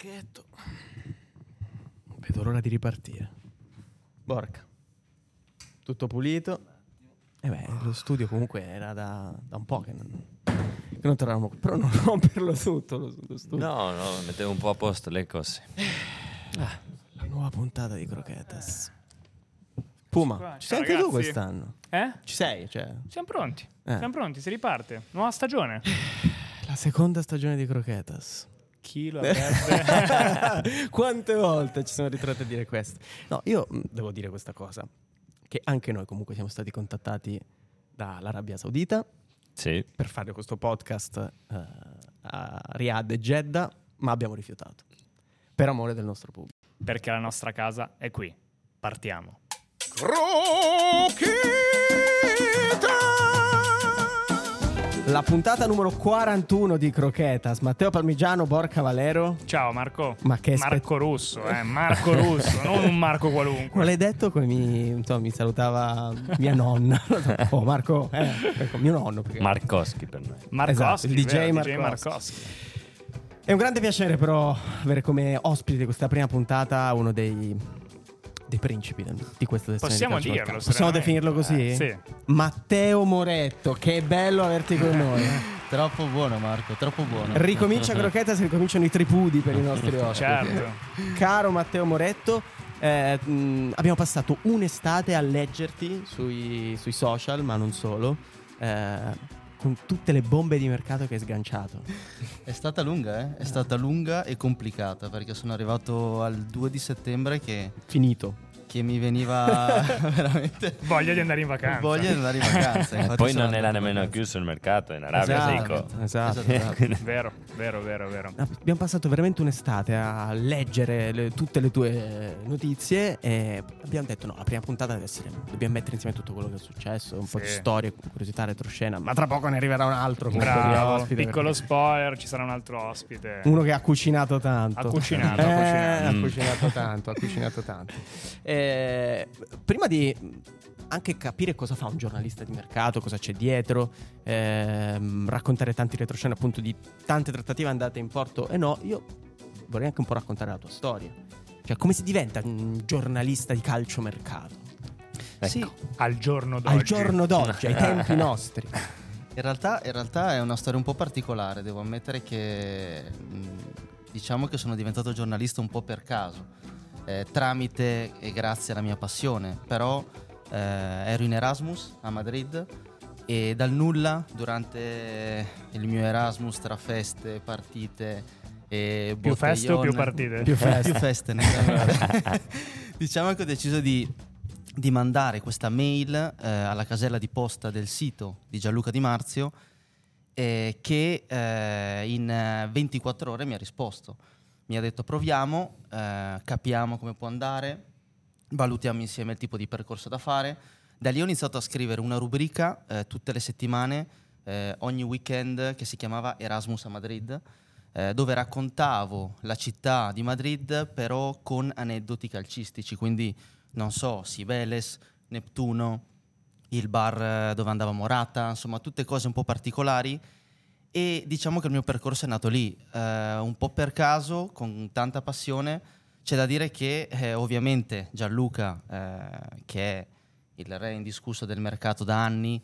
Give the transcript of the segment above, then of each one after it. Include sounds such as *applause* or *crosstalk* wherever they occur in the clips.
pacchetto. Non vedo l'ora di ripartire. Borca. Tutto pulito. E beh, lo studio comunque era da, da un po' che non, che non tornavamo. Però non *laughs* romperlo tutto lo, lo studio. No, no, mettevo un po' a posto le cose. Ah, la nuova puntata di Croquetas. Puma, ci sei anche tu quest'anno? Eh? Ci sei? Cioè, Siamo pronti. Eh. Siamo pronti, si riparte. Nuova stagione. la seconda stagione di Croquetas. Chi lo *laughs* avrebbe? *laughs* Quante volte ci sono ritratti a dire questo? No, io mh, devo dire questa cosa, che anche noi comunque siamo stati contattati dall'Arabia Saudita Sì. per fare questo podcast eh, a Riyadh e Jeddah, ma abbiamo rifiutato. Per amore del nostro pubblico. Perché la nostra casa è qui. Partiamo. La puntata numero 41 di Croquetas, Matteo Palmigiano, Borca Valero. Ciao Marco. Ma che aspe- Marco Russo, eh? Marco Russo, *laughs* non un Marco Non qualunque. l'hai detto come mi, insomma, mi salutava mia nonna. *laughs* Oh, Marco, eh, ecco, mio nonno. perché- Markowski per noi. Markowski, Esatto, il DJ vero, Markowski. Markowski. È un grande piacere però avere come ospite questa prima puntata uno dei, dei principi di questa sessione Possiamo di dirlo. Possiamo definirlo così? Eh, sì. Matteo Moretto, che bello averti con noi. *laughs* Troppo buono Marco, troppo buono. Ricomincia Croqueta se ricominciano i tripudi per i nostri ospiti. Certo. Caro Matteo Moretto, eh, mh, abbiamo passato un'estate a leggerti sui, sui social, ma non solo, eh, con tutte le bombe di mercato che hai sganciato. È stata lunga, eh? È stata lunga e complicata perché sono arrivato al 2 di settembre che, Finito. Che mi veniva *laughs* veramente Voglia di andare in vacanza. voglia di andare in vacanza. E infatti poi non era nemmeno chiuso il mercato in Arabia, Esatto. dico. Esatto. Esatto, esatto. *laughs* Vero, vero, vero, vero. Abbiamo passato veramente un'estate a leggere le- tutte le tue notizie e abbiamo detto no, la prima puntata deve essere, dobbiamo mettere insieme tutto quello che è successo, un po' Sì. di storie, curiosità, retroscena, ma tra poco ne arriverà un altro Bravo, ospite, piccolo perché- spoiler, ci sarà un altro ospite. Uno che ha cucinato tanto. Ha cucinato, Eh, ha cucinato. ha Mm. cucinato tanto, ha cucinato tanto. *laughs* Eh, prima di anche capire cosa fa un giornalista di mercato, cosa c'è dietro, ehm, raccontare tanti retroscena appunto di tante trattative andate in porto e no, io vorrei anche un po' raccontare la tua storia. Cioè, come si diventa un giornalista di calcio mercato? Sì, Al giorno d'oggi. Al giorno d'oggi, ai tempi *laughs* nostri. in realtà, in realtà è una storia un po' particolare. Devo ammettere che mh, diciamo che sono diventato giornalista un po' per caso, eh, tramite e grazie alla mia passione. Però eh, ero in Erasmus a Madrid e dal nulla, durante il mio Erasmus tra feste, partite e Più feste o più partite? *laughs* Più feste. più feste, *laughs* *laughs* diciamo che ho deciso di, di mandare questa mail eh, alla casella di posta del sito di Gianluca Di Marzio eh, che eh, in eh, 24 ore mi ha risposto. Mi ha detto proviamo, eh, capiamo come può andare, valutiamo insieme il tipo di percorso da fare. Da lì ho iniziato a scrivere una rubrica eh, tutte le settimane, eh, ogni weekend, che si chiamava Erasmus a Madrid, eh, dove raccontavo la città di Madrid, però con aneddoti calcistici. Quindi, non so, Sibeles, Neptuno, il bar eh, dove andava Morata, insomma, tutte cose un po' particolari. E diciamo che il mio percorso è nato lì, eh, un po' per caso, con tanta passione. C'è da dire che eh, ovviamente Gianluca, eh, che è il re indiscusso del mercato da anni,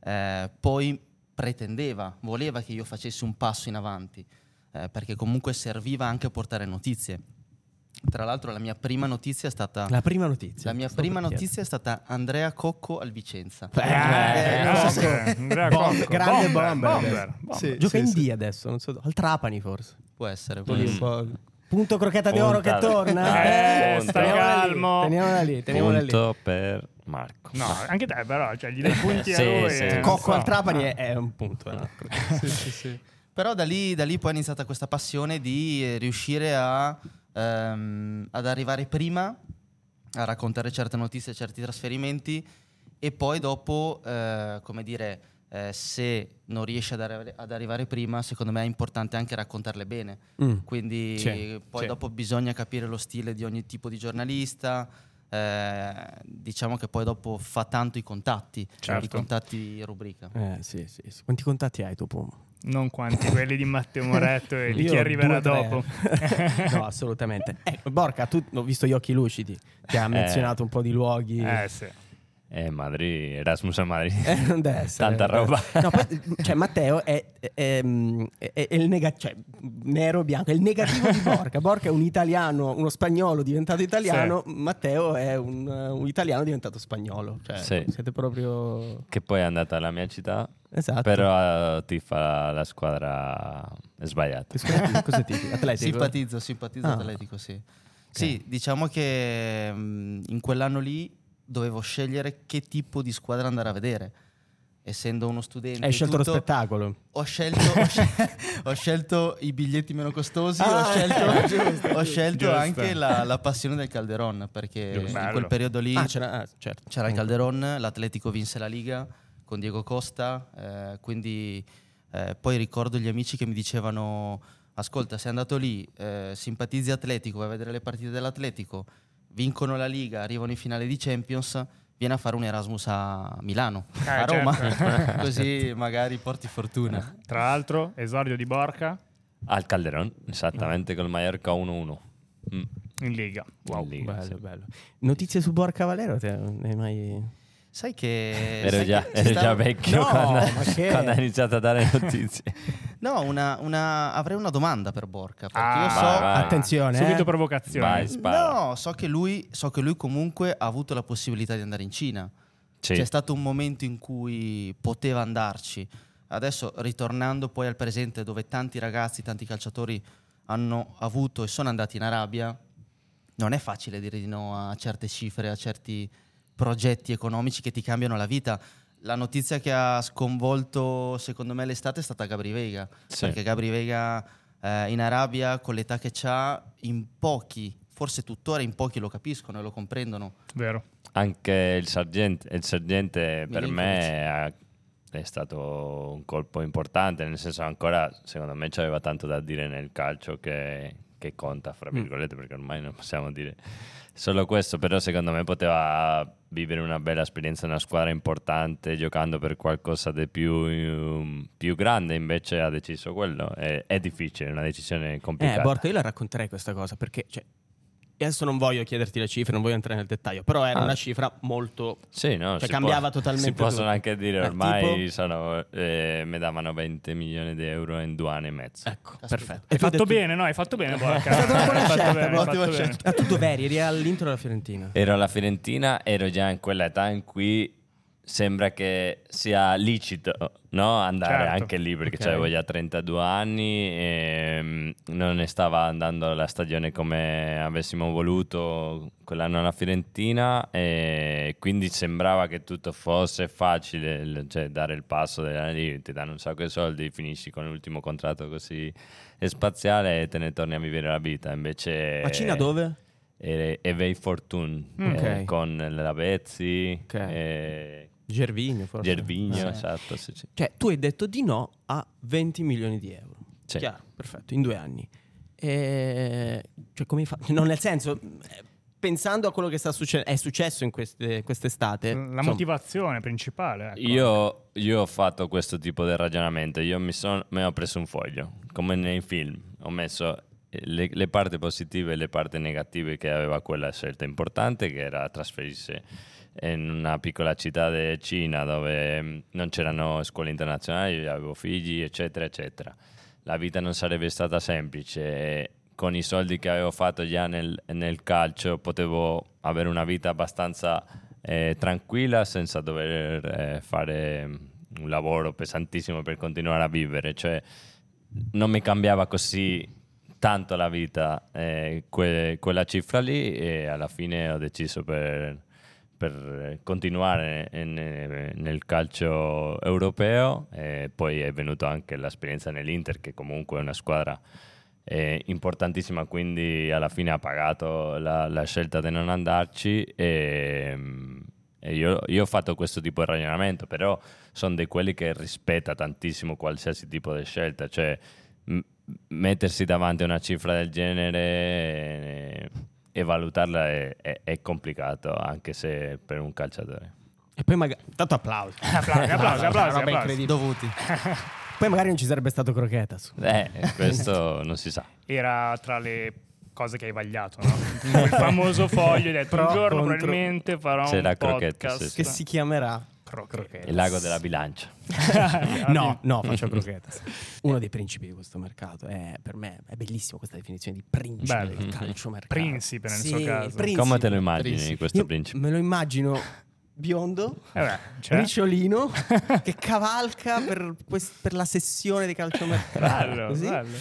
eh, poi pretendeva, voleva che io facessi un passo in avanti, eh, perché comunque serviva anche a portare notizie. Tra l'altro la mia prima notizia è stata... La prima notizia. La mia prima notizia è stata Andrea Cocco al Vicenza. Eh, Eh, non so grande, se- *laughs* Andrea Bomber, Cocco. grande Bomber, bomber. bomber, bomber. Sì, Gioca sì, in sì. D adesso, non so, al Trapani forse. Può essere. Può essere. un po'. Punto crocchetta di oro che torna. Eh, stai teniamola lì, calmo. Teniamola lì, teniamola lì. Punto per Marco. No, anche te però, cioè gli dai *laughs* punti Sì, a lui. sì. Cocco so. al Trapani è, è un punto. eh. *laughs* Però da lì, da lì poi è iniziata questa passione di eh, riuscire a, ehm, ad arrivare prima a raccontare certe notizie, certi trasferimenti e poi dopo, eh, come dire, eh, se non riesci ad, arri- ad arrivare prima, secondo me è importante anche raccontarle bene. Mm. Quindi Sì, poi sì. dopo bisogna capire lo stile di ogni tipo di giornalista, eh, diciamo che poi dopo fa tanto i contatti, Certo. i contatti rubrica. Eh, sì, sì, sì. Quanti contatti hai tu, Pum? Non quanti quelli di Matteo Moretto e di chi arriverà dopo. *laughs* no, *laughs* assolutamente. Eh, Borca, tu ho visto gli occhi lucidi. Ti ha menzionato un po' di luoghi. eh sì. Eh, Madrid, Erasmus a Madrid. Eh, essere. Tanta roba. No, poi, cioè, Matteo è, è- è- è- è il nega- cioè, nero e bianco, è il negativo di Borca. Borca è un italiano, uno spagnolo diventato italiano. Matteo è un, un italiano diventato spagnolo. Cioè, Sì. siete proprio. che poi è andata alla mia città, Esatto. però eh, tifa la squadra sbagliata. Cosa, tifi? Atletico? Simpatizzo, simpatizzo Ah. Atletico, sì. Sì, diciamo che mm, in quell'anno lì dovevo scegliere che tipo di squadra andare a vedere. Essendo uno studente, Hai scelto lo tutto, spettacolo. Ho scelto, ho, *laughs* scel- ho scelto i biglietti meno costosi, Ah, ho scelto, giusto, ho scelto giusto. anche la, la passione del Calderon, perché Giusto. in Bello. quel periodo lì Ah, c'era, ah, certo. c'era il Calderon, l'Atletico vinse la Liga con Diego Costa, eh, quindi eh, poi ricordo gli amici che mi dicevano ascolta sei andato lì, eh, simpatizzi Atletico, vai a vedere le partite dell'Atletico, vincono la Liga, arrivano in finale di Champions, vieni a fare un Erasmus a Milano, Eh, a Roma, certo. *laughs* così magari porti fortuna. Tra l'altro, esordio di Borca Al Calderón, esattamente col Mallorca 1-1. Mm. in Liga. Wow. Bello, bello. Notizie su Borca Valero? Te ne hai mai... Sai che... Ero sai già, che ero ci già stavo- vecchio No, quando, quando hai iniziato a dare notizie. *laughs* No, una, una- avrei una domanda per Borca, perché Ah, io so... vai, vai. Attenzione, Subito eh. provocazione. Vai. No, so che, lui, so che lui comunque ha avuto la possibilità di andare in Cina. Sì. C'è stato un momento in cui poteva andarci. Adesso, ritornando poi al presente, dove tanti ragazzi, tanti calciatori hanno avuto e sono andati in Arabia, non è facile dire di no a certe cifre, a certi progetti economici che ti cambiano la vita. La notizia che ha sconvolto, secondo me, l'estate è stata Gabri Vega. Sì. Perché Gabri Vega eh, in Arabia, con l'età che ha, in pochi, forse tuttora in pochi lo capiscono e lo comprendono. Vero. Anche il sergente, il sergente per me ha- è stato un colpo importante, nel senso ancora secondo me c'aveva tanto da dire nel calcio che, che conta, fra Mm. virgolette, perché ormai non possiamo dire solo questo, però secondo me poteva vivere una bella esperienza in una squadra importante giocando per qualcosa di più, um, più grande, invece ha deciso quello. È, è difficile, è una decisione Eh, complicata. Borca, io la racconterei questa cosa perché, cioè, adesso non voglio chiederti le cifre, non voglio entrare nel dettaglio, però era Ah. una cifra molto... Sì, no, Cioè, si cambiava può- totalmente Si possono tutto. anche dire ormai tipo? sono, eh, mi davano 20 milioni di euro in due anni e mezzo. Ecco, Caspita. perfetto. Hai fatto detto- bene, no? Hai fatto bene, *laughs* Borca. È stata una buona *laughs* Hai fatto scelta, bene. scelta. Tu dove eri? Eri all'Inter della Fiorentina? Ero alla Fiorentina, ero già in quella età in cui sembra che sia licito no? andare Certo. anche lì perché Ok. avevo già 32 anni e mm, non ne stava andando la stagione come avessimo voluto quell'anno alla Fiorentina e quindi sembrava che tutto fosse facile, cioè dare il passo della lì, ti danno un sacco di soldi, finisci con l'ultimo contratto così spaziale e te ne torni a vivere la vita. Invece A Cina dove? e Evei Fortune Mm. eh, Ok. con la Vezzi Ok. e Gervigno forse. Gervigno, Eh. esatto. Sì, sì. Cioè, tu hai detto di no a 20 milioni di euro. Sì. Chiaro, perfetto, in due anni. E... Cioè, come fatto? Non nel senso, eh, pensando a quello che sta succe- è successo in queste, quest'estate. La insomma, motivazione principale. ecco. Io, io ho fatto questo tipo di ragionamento. Io mi, son- mi ho preso un foglio, come nei film. Ho messo eh, le, le parti positive e le parti negative che aveva quella scelta importante, che era trasferirsi in una piccola città di Cina dove mm, non c'erano scuole internazionali, io avevo figli, eccetera, eccetera. La vita non sarebbe stata semplice. Con i soldi che avevo fatto già nel, nel calcio potevo avere una vita abbastanza eh, tranquilla senza dover eh, fare mm, un lavoro pesantissimo per continuare a vivere. Cioè, non mi cambiava così tanto la vita eh, que- quella cifra lì e alla fine ho deciso per, per continuare in- nel calcio europeo e poi è venuta anche l'esperienza nell'Inter che comunque è una squadra eh, importantissima quindi alla fine ha pagato la, la scelta di non andarci e, e io, io ho fatto questo tipo di ragionamento però sono di quelli che rispetta tantissimo qualsiasi tipo di scelta cioè m- mettersi davanti a una cifra del genere eh, e valutarla è, è- è complicato, anche se per un calciatore. E poi magari... Tanto applausi. *laughs* Applausi, applausi, applausi, applausi. Dovuti. Poi magari non ci sarebbe stato Croquetas. Eh, questo non si sa. Era tra le cose che hai vagliato, no? Quel famoso foglio, hai detto Pro, un giorno contro. probabilmente farò C'era un podcast. sì, Che si chiamerà... Croquettes. Il lago della bilancia. *laughs* No, no, faccio Croquetas. *laughs* Uno dei principi di questo mercato. È, per me è bellissimo questa definizione di principe Bello. del calcio mercato. Principe nel suo caso. principe. Come te lo immagini Principe. questo Io principe? me lo immagino biondo, Eh beh, c'è. ricciolino, *laughs* che cavalca per, quest- per la sessione di calciomercato. Bello, Così. bello.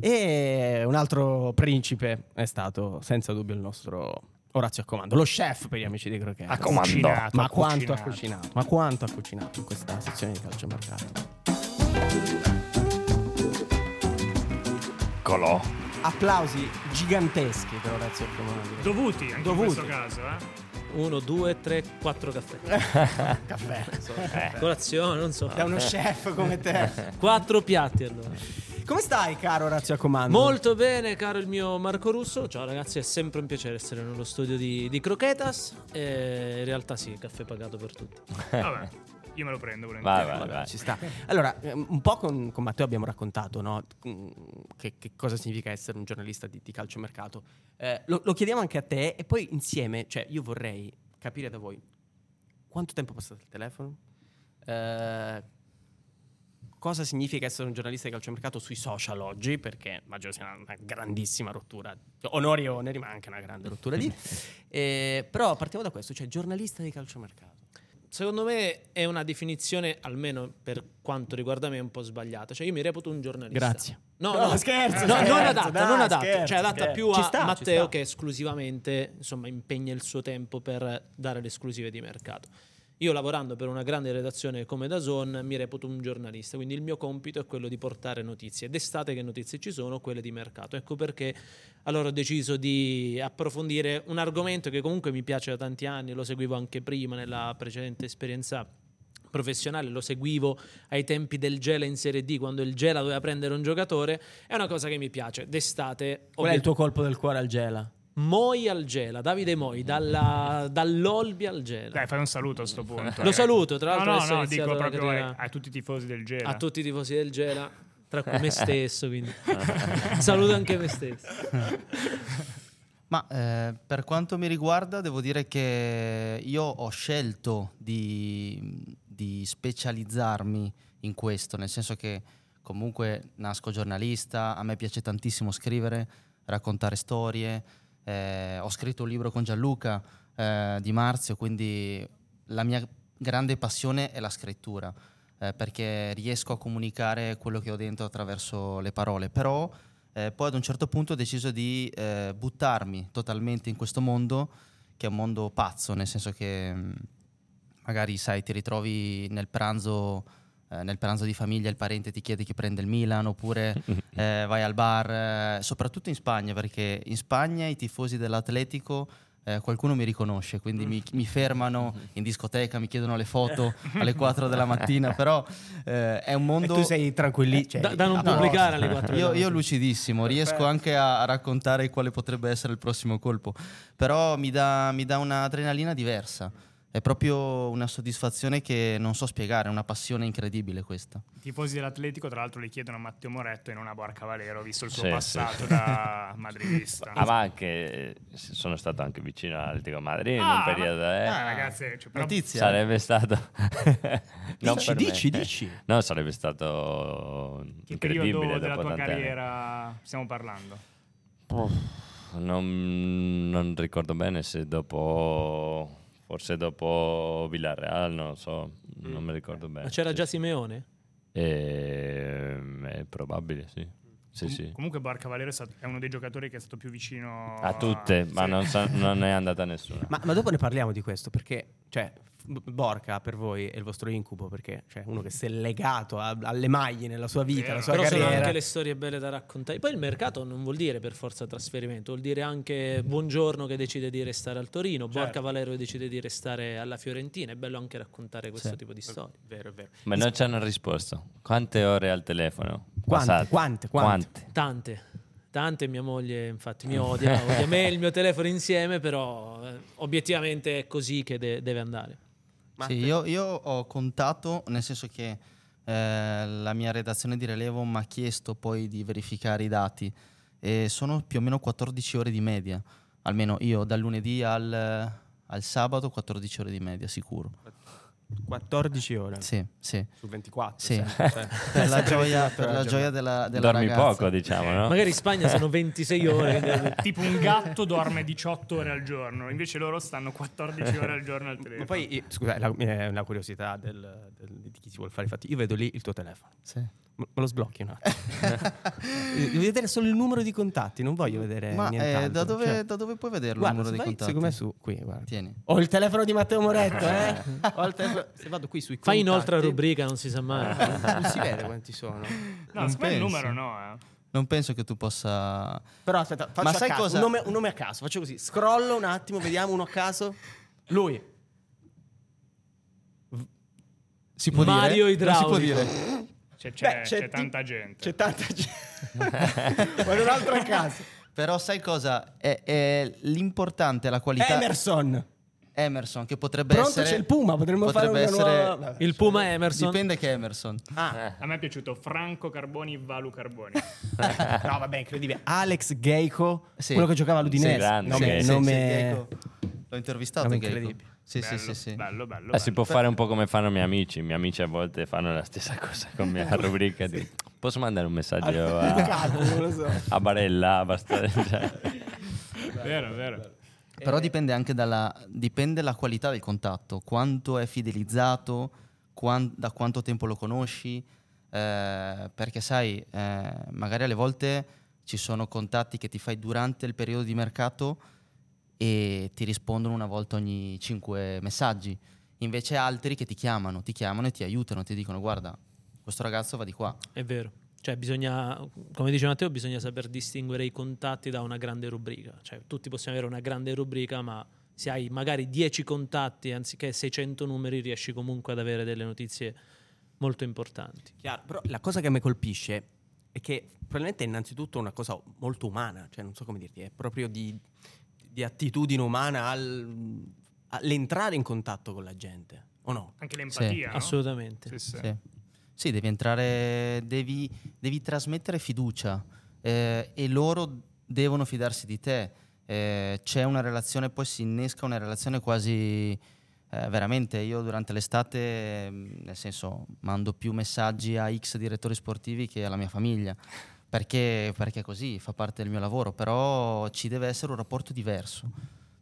E un altro principe è stato senza dubbio il nostro Orazio a comando, lo chef per gli amici di Croquetas. Ha cucinato, Ma quanto ha cucinato. cucinato? Ma quanto ha cucinato in questa sezione di calciomercato? Colò. Applausi giganteschi per Orazio a comando. Dovuti, anche Dovuti. in questo caso, eh? Uno, due, tre, quattro caffè. *laughs* Caffè, insomma, Eh. Colazione, non so. Da uno chef come te. Quattro piatti allora. Come stai, caro Orazio a comando? Molto bene, caro il mio Marco Russo. Ciao ragazzi, è sempre un piacere essere nello studio di, di Croquetas. E in realtà sì, caffè pagato per tutti. *laughs* Vabbè, io me lo prendo Vai, volentieri. vai, Vabbè, vai. ci sta. Allora, ehm, un po' con, con Matteo abbiamo raccontato no? Mm, che, che cosa significa essere un giornalista di, di calciomercato. Eh, lo, lo chiediamo anche a te e poi insieme, cioè io vorrei capire da voi quanto tempo passate al telefono? Eh, cosa significa essere un giornalista di calciomercato sui social oggi? Perché immagino sia una, una grandissima rottura. Onori e oneri, ma anche una grande rottura di... *laughs* Eh, però partiamo da questo, cioè giornalista di calciomercato. Secondo me è una definizione, almeno per quanto riguarda me, un po' sbagliata. Cioè io mi reputo un giornalista. Grazie. No, No, no, scherzo, no, scherzo, non adatta, dai, non adatta. scherzo, cioè adatta scherzo. più a sta, Matteo che esclusivamente insomma, impegna il suo tempo per dare le esclusive di mercato. Io lavorando per una grande redazione come Dazon mi reputo un giornalista, quindi il mio compito è quello di portare notizie. D'estate che notizie ci sono? Quelle di mercato. Ecco perché allora ho deciso di approfondire un argomento che comunque mi piace da tanti anni, lo seguivo anche prima nella precedente esperienza professionale, lo seguivo ai tempi del Gela in Serie D, quando il Gela doveva prendere un giocatore, è una cosa che mi piace. D'estate Qual è il tuo colpo del cuore al Gela? Moi al Gela, Davide Moi, dalla, dall'Olbi al Gela. Dai, fai un saluto a sto punto. Lo saluto, tra l'altro No, no, no, dico proprio carriera- a tutti i tifosi del Gela. a tutti i tifosi del Gela, tra cui *laughs* me stesso, quindi *laughs* saluto anche me stesso. *laughs* Ma eh, per quanto mi riguarda, devo dire che io ho scelto di, di specializzarmi in questo, nel senso che comunque nasco giornalista, a me piace tantissimo scrivere, raccontare storie, eh, ho scritto un libro con Gianluca eh, Di Marzio, quindi la mia grande passione è la scrittura, eh, perché riesco a comunicare quello che ho dentro attraverso le parole, però eh, poi ad un certo punto ho deciso di eh, buttarmi totalmente in questo mondo, che è un mondo pazzo, nel senso che mh, magari sai, ti ritrovi nel pranzo, eh, nel pranzo di famiglia, il parente ti chiede chi prende il Milan, oppure *laughs* eh, vai al bar, eh, soprattutto in Spagna, perché in Spagna i tifosi dell'Atletico. eh, qualcuno mi riconosce, quindi mi, mi fermano *laughs* in discoteca, mi chiedono le foto alle 4 della mattina, *laughs* però eh, è un E mondo... tu sei tranquilli. Cioè, Da, da non pubblicare alle 4 Io, io lucidissimo, riesco anche a, a raccontare quale potrebbe essere il prossimo colpo, però mi dà, mi dà un'adrenalina diversa, è proprio una soddisfazione che non so spiegare, è una passione incredibile questa. I tifosi dell'Atletico, tra l'altro, li chiedono a Matteo Moretto e non a Borca Valero, visto il suo Sì, passato sì. da *laughs* madridista. Ah, ma anche sono stato anche vicino all'Atletico Madrid in un Ah, periodo, ma- eh. ah, ragazzi, cioè, però- Notizia? Sarebbe stato *laughs* non Dici, dici, dici. No, sarebbe stato che incredibile periodo della tua tanti anni. carriera stiamo parlando? Non, non ricordo bene se dopo forse dopo Villarreal, non lo so, non mi ricordo bene. Ma c'era Sì, già. Simeone? Ehm, è probabile, sì. Sì, Com- sì. Comunque Borca Valero è, stato- è uno dei giocatori che è stato più vicino A tutte, ma sì. non, sa- non è *laughs* andata nessuna. Ma, ma dopo ne parliamo di questo perché, cioè, Borca per voi è il vostro incubo perché, cioè, uno che si è legato a- alle maglie nella sua vita, Vero. alla sua Però sono carriera. anche le storie belle da raccontare. Poi il mercato non vuol dire per forza trasferimento, vuol dire anche Buongiorno che decide di restare al Torino, Certo. Borca Valero che decide di restare alla Fiorentina. È bello anche raccontare questo Sì. tipo di storie. Vero, è vero. Ma non ci hanno risposto. Quante ore al telefono? Quante, passate? quante, quante? Tante. Tante mia moglie infatti mi *laughs* odia, odia me e il mio telefono insieme, però eh, obiettivamente è così che de- deve andare. Sì, io, io ho contato, nel senso che eh, la mia redazione di rilevo mi ha chiesto poi di verificare i dati e sono più o meno 14 ore di media, almeno io dal lunedì al, al sabato 14 ore di media sicuro. 14 ore Sì, sì. su 24. Sì. cioè, cioè, *laughs* Per la gioia, per la gioia della, della Dormi ragazza. poco, diciamo, no? Magari in Spagna sono 26 ore. *laughs* Tipo un gatto dorme 18 ore al giorno, invece loro stanno 14 ore al giorno al telefono. Ma poi, scusa, la, è una curiosità del- del- di chi si vuole fare i fatti. Io vedo lì il tuo telefono. Sì. Me lo sblocchi un attimo. *laughs* Devo vedere solo il numero di contatti, non voglio vedere Ma eh, da, dove, Cioè, da dove puoi vederlo guarda, il numero di contatti? secondo me su qui, guarda. Tieni. Ho il telefono di Matteo Moretto, eh? Ho il telefono- Se vado qui sui Fai contatti, inoltre la rubrica, non si sa mai. *laughs* Non si vede quanti sono. no, non il penso. numero no, eh. Non penso che tu possa... Però aspetta, faccio Ma sai caso, cosa- Un nome, un nome a caso, faccio così. Scrollo un attimo, vediamo uno a caso. Lui. Si può Mario dire? Non si può Idraulico. dire. C'è, c'è- Beh, c'è ti- tanta gente. C'è tanta gente. Voglio un altro a caso. Però sai cosa? È, è l'importante è la qualità... Emerson. Emerson, che potrebbe Pronto, essere... c'è il Puma, potremmo fare una essere- nuova- Vabbè. Il Puma Emerson. Dipende che Emerson. Ah, A me è piaciuto Franco Carboni, Valu Carboni. *laughs* no, vabbè, incredibile. Alex Geico, Sì. quello che giocava all'Udinese. Sì, grande, nome. Sì, nome- sì. L'ho intervistato Nome incredibile. Sì, bello, sì, sì, sì. bello, bello. Eh, si può fare un po' come fanno i miei amici. I miei amici a volte fanno la stessa cosa con la mia rubrica. di, Posso mandare un messaggio a, *laughs* lo so. a Barella? Basta. *laughs* Vero, vero. Però dipende anche dalla dipende la qualità del contatto, quanto è fidelizzato, quan- da quanto tempo lo conosci, eh, perché sai, eh, magari alle volte ci sono contatti che ti fai durante il periodo di mercato e ti rispondono una volta ogni cinque messaggi, invece altri che ti chiamano, ti chiamano e ti aiutano, ti dicono guarda, questo ragazzo va di qua. È vero. Cioè, bisogna, come dice Matteo, bisogna saper distinguere i contatti da una grande rubrica. Cioè, tutti possiamo avere una grande rubrica, ma se hai magari 10 contatti anziché 600 numeri, riesci comunque ad avere delle notizie molto importanti. Chiaro, però la cosa che mi colpisce è che probabilmente è innanzitutto una cosa molto umana, cioè non so come dirti, è proprio di, di attitudine umana al- all'entrare in contatto con la gente, o no? Anche l'empatia, no? Assolutamente. Sì, sì. Sì. Sì, devi entrare, devi, devi trasmettere fiducia eh, e loro devono fidarsi di te. Eh, c'è una relazione, poi si innesca una relazione quasi eh, veramente. Io durante l'estate, mh, nel senso, mando più messaggi a X direttori sportivi che alla mia famiglia. Perché, perché così, fa parte del mio lavoro, però ci deve essere un rapporto diverso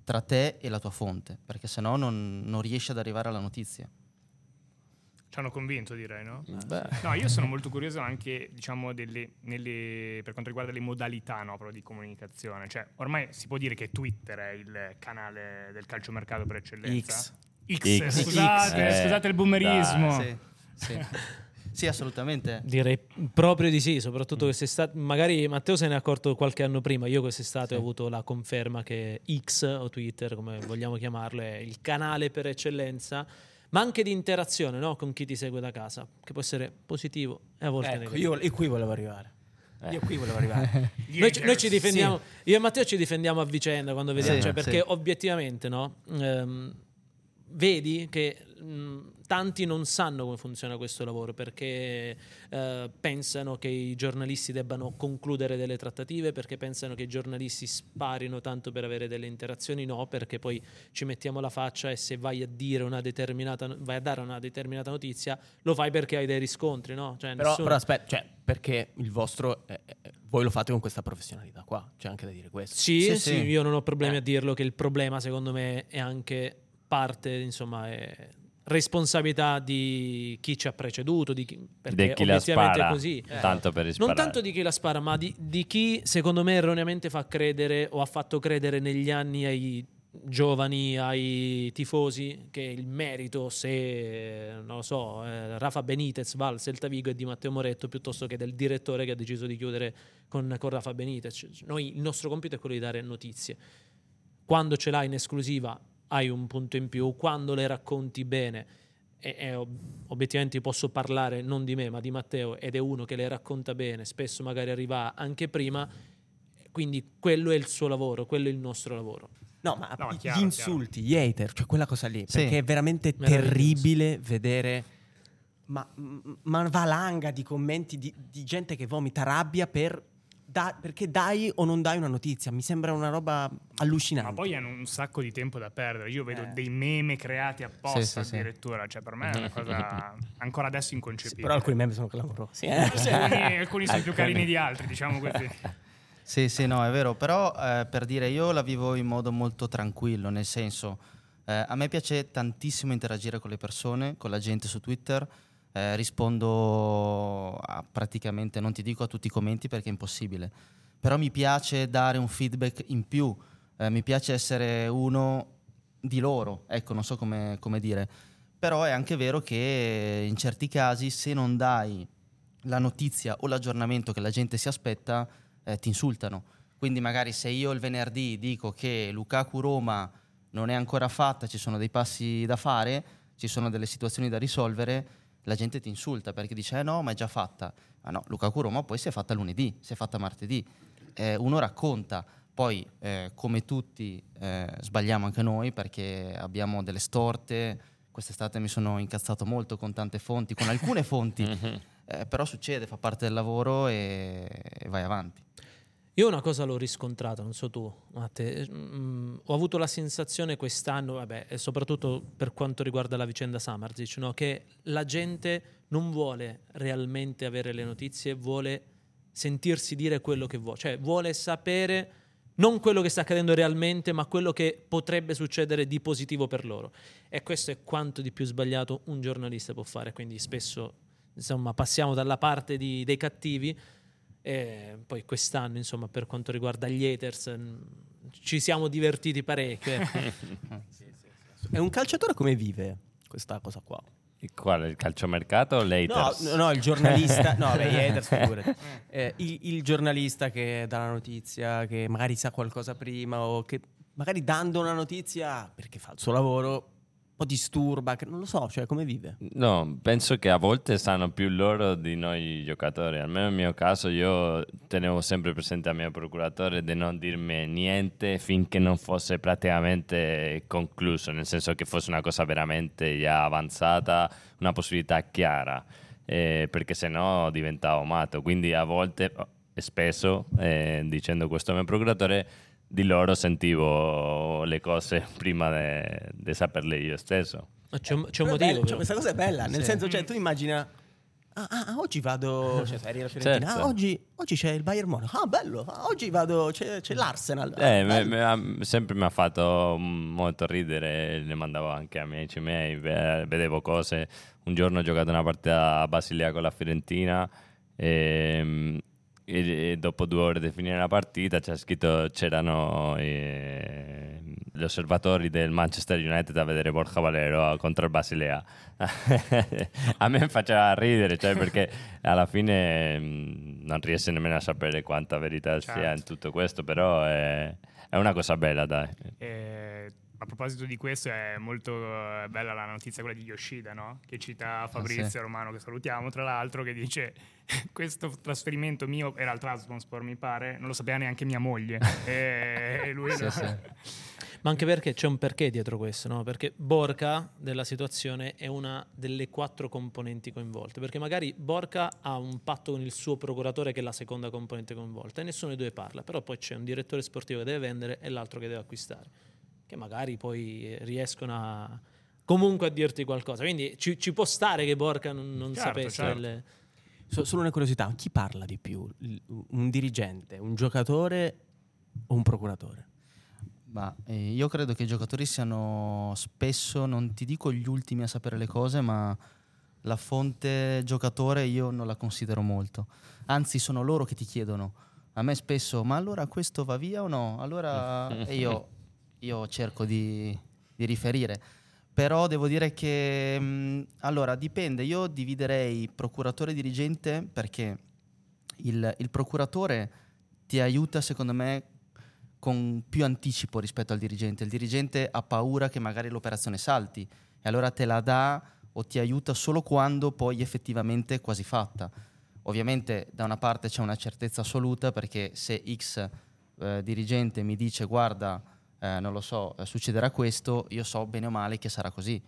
tra te e la tua fonte, perché sennò non, non riesci ad arrivare alla notizia. Ci hanno convinto, direi, no? Beh. No, io sono molto curioso anche, diciamo, delle, nelle- per quanto riguarda le modalità no, proprio di comunicazione. Cioè, ormai si può dire che Twitter è il canale del calciomercato per eccellenza. X. X, X. scusate, Eh, scusate il boomerismo. dai. Sì, sì. *laughs* Sì, assolutamente. Direi proprio di sì, soprattutto quest'estate. Magari Matteo se ne è accorto qualche anno prima. Io quest'estate Sì. ho avuto la conferma che X o Twitter, come vogliamo chiamarlo, è il canale per eccellenza, ma anche di interazione no? con chi ti segue da casa, che può essere positivo e a volte Ecco, negativo. io, io qui volevo arrivare. Eh. Io qui volevo arrivare. *laughs* Noi, ci- noi ci difendiamo, io e Matteo ci difendiamo a vicenda quando vediamo, Sì, cioè, perché sì. obiettivamente no, ehm, vedi che mh, tanti non sanno come funziona questo lavoro perché eh, pensano che i giornalisti debbano concludere delle trattative, perché pensano che i giornalisti sparino tanto per avere delle interazioni, no, perché poi ci mettiamo la faccia e se vai a dire una determinata, vai a dare una determinata notizia, lo fai perché hai dei riscontri, no? Cioè, però, nessuno- però aspetta, cioè, perché il vostro... eh, eh, voi lo fate con questa professionalità qua, c'è anche da dire questo. Sì, Sì, sì, sì. io non ho problemi Eh. a dirlo che il problema secondo me è anche parte, insomma, è responsabilità di chi ci ha preceduto, di chi, perché chi la spara, è così. tanto per Non tanto di chi la spara, ma di, di chi secondo me erroneamente fa credere o ha fatto credere negli anni ai giovani, ai tifosi, che il merito se, non lo so, eh, Rafa Benitez va al Celta Vigo e di Matteo Moretto piuttosto che del direttore che ha deciso di chiudere con, con Rafa Benitez. Noi, il nostro compito è quello di dare notizie. Quando ce l'hai in esclusiva hai un punto in più, quando le racconti bene e, e ob- obiettivamente posso parlare non di me ma di Matteo ed è uno che le racconta bene, spesso magari arriva anche prima, quindi quello è il suo lavoro, quello è il nostro lavoro. No, ma No, gli chiaro, insulti, gli hater, cioè quella cosa lì, Sì. perché è veramente terribile vedere ma, ma valanga di commenti di, di gente che vomita rabbia per da- perché dai o non dai una notizia. Mi sembra una roba allucinante. Ma poi hanno un sacco di tempo da perdere. Io vedo Eh. dei meme creati apposta Sì, sì, sì. addirittura. Cioè, per me è una cosa ancora adesso Sì, inconcepibile. però alcuni meme sono clamorosi. eh. alcuni, *laughs* alcuni sono più carini di altri, diciamo così. Sì, sì, no, è vero, però eh, per dire io la vivo in modo molto tranquillo, nel senso, eh, a me piace tantissimo interagire con le persone, con la gente su Twitter, eh, rispondo a praticamente, non ti dico a tutti i commenti perché è impossibile, però mi piace dare un feedback in più, eh, mi piace essere uno di loro, ecco, non so come, come dire, però è anche vero che in certi casi se non dai la notizia o l'aggiornamento che la gente si aspetta, eh, ti insultano. Quindi magari se io il venerdì dico che Lukaku Roma non è ancora fatta, ci sono dei passi da fare, ci sono delle situazioni da risolvere, la gente ti insulta perché dice eh no, ma è già fatta. Ma no, Lukaku Roma poi si è fatta lunedì, si è fatta martedì. Eh, uno racconta, poi eh, come tutti eh, sbagliamo anche noi perché abbiamo delle storte. Quest'estate mi sono incazzato molto con tante fonti, con alcune fonti, *laughs* eh, però succede, fa parte del lavoro e, e vai avanti. Io una cosa l'ho riscontrata, non so tu, Matte, mm, ho avuto la sensazione quest'anno, vabbè, soprattutto per quanto riguarda la vicenda Samarzic, no, che la gente non vuole realmente avere le notizie, vuole sentirsi dire quello che vuole, cioè vuole sapere non quello che sta accadendo realmente, ma quello che potrebbe succedere di positivo per loro. E questo è quanto di più sbagliato un giornalista può fare, quindi spesso insomma passiamo dalla parte di- dei cattivi e poi quest'anno, insomma, per quanto riguarda gli haters, mh, ci siamo divertiti parecchio. *laughs* eh. E un calciatore come vive questa cosa qua? Quale? Il calciomercato o No, l'haters? no, no, il giornalista, *laughs* no, beh, gli haters, figurati. Eh, il, il giornalista che dà la notizia, che magari sa qualcosa prima o che magari dando una notizia perché fa il suo lavoro, po' disturba, non lo so, cioè come vive. No, penso che a volte sanno più loro di noi giocatori. Almeno nel mio caso io tenevo sempre presente al mio procuratore di non dirmi niente finché non fosse praticamente concluso, nel senso che fosse una cosa veramente già avanzata, una possibilità chiara, eh, perché sennò diventavo matto. Quindi a volte, spesso, eh, dicendo questo al mio procuratore, di loro sentivo le cose prima di saperle io stesso. Ma c'è, un- c'è un motivo. bello, cioè, questa cosa è bella, nel Sì. senso, cioè, tu immagina... Ah, ah, ah, oggi vado. *laughs* Cioè, sai, eri alla Fiorentina. Certo. Ah, oggi, oggi c'è il Bayern Monaco. Ah, bello. Ah, oggi vado. C'è, c'è l'Arsenal. Ah, Eh, me- me- ha- sempre mi ha fatto mm, molto ridere, ne mandavo anche a amici miei, ve- vedevo cose. Un giorno ho giocato una partita a Basilea con la Fiorentina e, e- dopo due ore di finire la partita c'è scritto c'erano eh, gli osservatori del Manchester United a vedere Borja Valero contro il Basilea. *laughs* a me faceva ridere, cioè perché alla fine mm, non riesce nemmeno a sapere quanta verità sia Certo. in tutto questo, però è, è una cosa bella, dai. Eh, a proposito di questo, è molto eh, bella la notizia quella di Yoshida, no? che cita Fabrizio sì. Romano, che salutiamo tra l'altro, che dice *laughs* questo trasferimento mio era al Trabzonspor, mi pare, non lo sapeva neanche mia moglie. e *laughs* lui... Sì, sì. *laughs* Ma anche perché c'è un perché dietro questo, no? Perché Borca della situazione è una delle quattro componenti coinvolte. Perché magari Borca ha un patto con il suo procuratore che è la seconda componente coinvolta e nessuno dei due parla. Però poi c'è un direttore sportivo che deve vendere e l'altro che deve acquistare. Che magari poi eh, riescono a comunque a dirti qualcosa. Quindi ci, ci può stare che Borca non, non Certo, sapesse certo. delle- So- solo una curiosità: chi parla di più? Il- Un dirigente, un giocatore o un procuratore? Ma eh, io credo che i giocatori siano spesso, non ti dico gli ultimi a sapere le cose, ma la fonte giocatore io non la considero molto. Anzi, sono loro che ti chiedono. A me spesso, ma allora questo va via o no? Allora *laughs* e io, io cerco di, di riferire. Però devo dire che, mh, allora, dipende. Io dividerei procuratore e dirigente perché il, il procuratore ti aiuta, secondo me, con più anticipo rispetto al dirigente. Il dirigente ha paura che magari l'operazione salti e allora te la dà o ti aiuta solo quando poi effettivamente è quasi fatta. Ovviamente da una parte c'è una certezza assoluta perché se X eh, dirigente mi dice guarda, eh, non lo so, eh, succederà questo, io so bene o male che sarà così.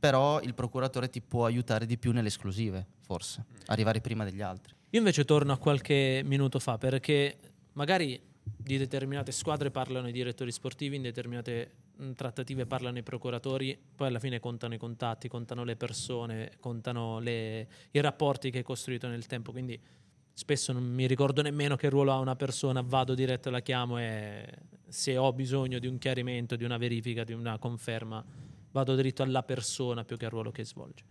Però il procuratore ti può aiutare di più nelle esclusive, forse, arrivare prima degli altri. Io invece torno a qualche minuto fa perché magari di determinate squadre parlano i direttori sportivi, in determinate mh, trattative parlano i procuratori, poi alla fine contano i contatti, contano le persone, contano le- i rapporti che hai costruito nel tempo. Quindi spesso non mi ricordo nemmeno che ruolo ha una persona, vado diretto, la chiamo e se ho bisogno di un chiarimento, di una verifica, di una conferma, vado dritto alla persona più che al ruolo che svolge.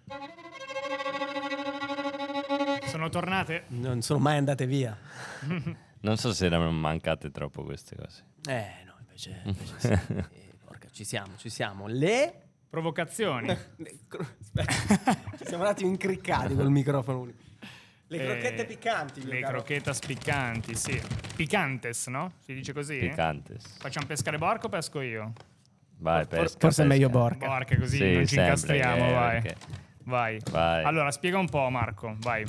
Sono tornate? Non sono mai andate via. *laughs* Non so se erano mancate troppo queste cose. Eh, no, invece, invece sì. *laughs* Eh, porca, ci siamo, ci siamo. Le... Provocazioni. *laughs* ci siamo un attimo incriccati col microfono unico. Le Eh, crocchette piccanti. mio Le caro. crocchetas piccanti, sì. Picantes, no? Si dice così? Picantes. Facciamo pescare Borca o pesco io? Vai, For- pesca. forse è pesca. meglio Borca. Borca, così Sì, non ci incastriamo, eh, vai. perché- Vai. Vai. Allora, spiega un po', Marco, vai.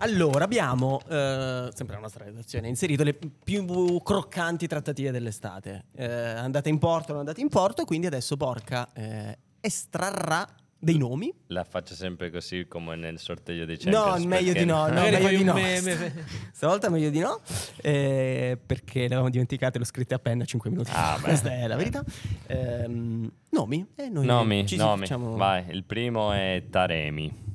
Allora, abbiamo, eh, sempre la nostra redazione, inserito le più croccanti trattative dell'estate. Eh, andate in porto, non andate in porto, quindi adesso Porca eh, estrarrà dei nomi. La faccio sempre così come nel sorteggio dei No, Champions. meglio perché- di no, no meglio di no. meme. *laughs* Stavolta meglio di no, eh, perché le avevamo dimenticate, l'ho scritte a penna 5 minuti fa. Ah, beh. Questa è la verità. Ehm, nomi? Eh, noi Nomi, ci nomi. facciamo- Vai, il primo è Taremi.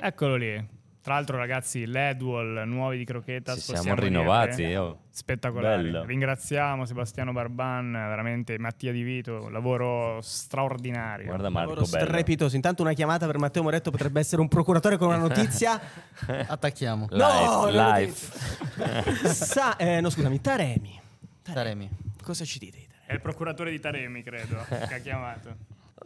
Eccolo lì. Tra l'altro, ragazzi, l'Edwall, nuovi di Croquetas. Ci siamo rinnovati. dire. oh. Spettacolare. Bello. Ringraziamo Sebastiano Barban, veramente Mattia Di Vito, lavoro straordinario. Guarda Marco, Lavoro bello. strepitoso. Intanto una chiamata per Matteo Moretto potrebbe essere un procuratore con una *laughs* notizia. Attacchiamo. No, live. *laughs* Sa- eh, no, scusami, Taremi. Taremi. Cosa ci dite? di Taremi? È il procuratore di Taremi, credo, *laughs* che ha chiamato.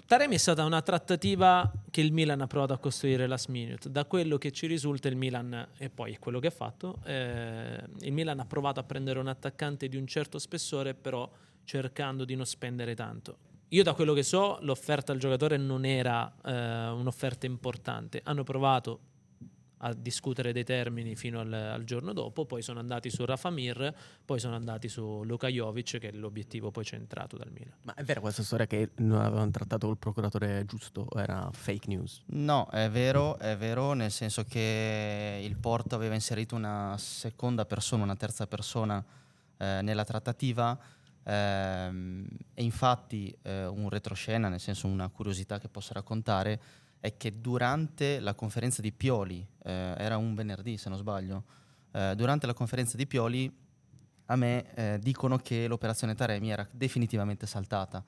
Taremi è stata una trattativa che il Milan ha provato a costruire last minute. Da quello che ci risulta, il Milan, e poi è quello che ha fatto, eh, il Milan ha provato a prendere un attaccante di un certo spessore, però cercando di non spendere tanto. Io da quello che so, l'offerta al giocatore non era eh, un'offerta importante. Hanno provato a discutere dei termini fino al, al giorno dopo, poi sono andati su Rafa Mir, poi sono andati su Luka Jovic, che è l'obiettivo poi centrato dal Milan. Ma è vera questa storia che non avevano trattato col procuratore giusto o era fake news? No, è vero, è vero, nel senso che il Porto aveva inserito una seconda persona, una terza persona eh, nella trattativa ehm, e infatti eh, un retroscena, nel senso una curiosità che posso raccontare, è che durante la conferenza di Pioli, eh, era un venerdì se non sbaglio, eh, durante la conferenza di Pioli a me eh, dicono che l'operazione Taremi era definitivamente saltata.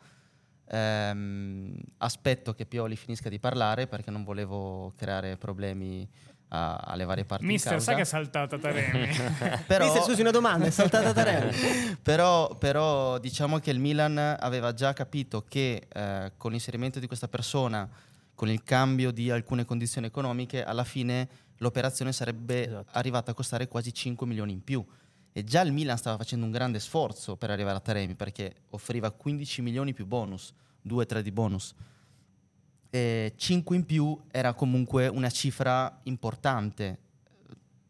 Ehm, aspetto che Pioli finisca di parlare perché non volevo creare problemi a- alle varie parti in Mister, causa. sai che è saltata Taremi? *laughs* Però- Mister, scusi una domanda, è saltata Taremi? *laughs* però, però diciamo che il Milan aveva già capito che eh, con l'inserimento di questa persona, con il cambio di alcune condizioni economiche, alla fine l'operazione sarebbe Esatto. arrivata a costare quasi 5 milioni in più. E già il Milan stava facendo un grande sforzo per arrivare a Taremi perché offriva 15 milioni più bonus, 2-3 di bonus. E 5 in più era comunque una cifra importante.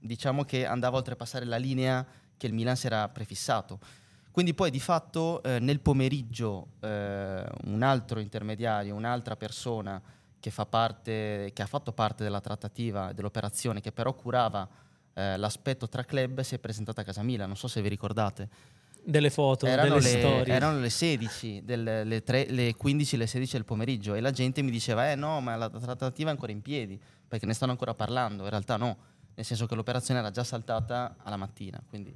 Diciamo che andava a oltrepassare la linea che il Milan si era prefissato. Quindi poi di fatto eh, nel pomeriggio eh, un altro intermediario, un'altra persona che, fa parte, che ha fatto parte della trattativa, dell'operazione, che però curava eh, l'aspetto tra club, si è presentata a casa Milan. Non so se vi ricordate. Delle foto, Erano delle le, storie. erano le 16, del- le, tre- le 15, le 16 del pomeriggio e la gente mi diceva, eh no, ma la trattativa è ancora in piedi, perché ne stanno ancora parlando. In realtà no, nel senso che l'operazione era già saltata alla mattina. Quindi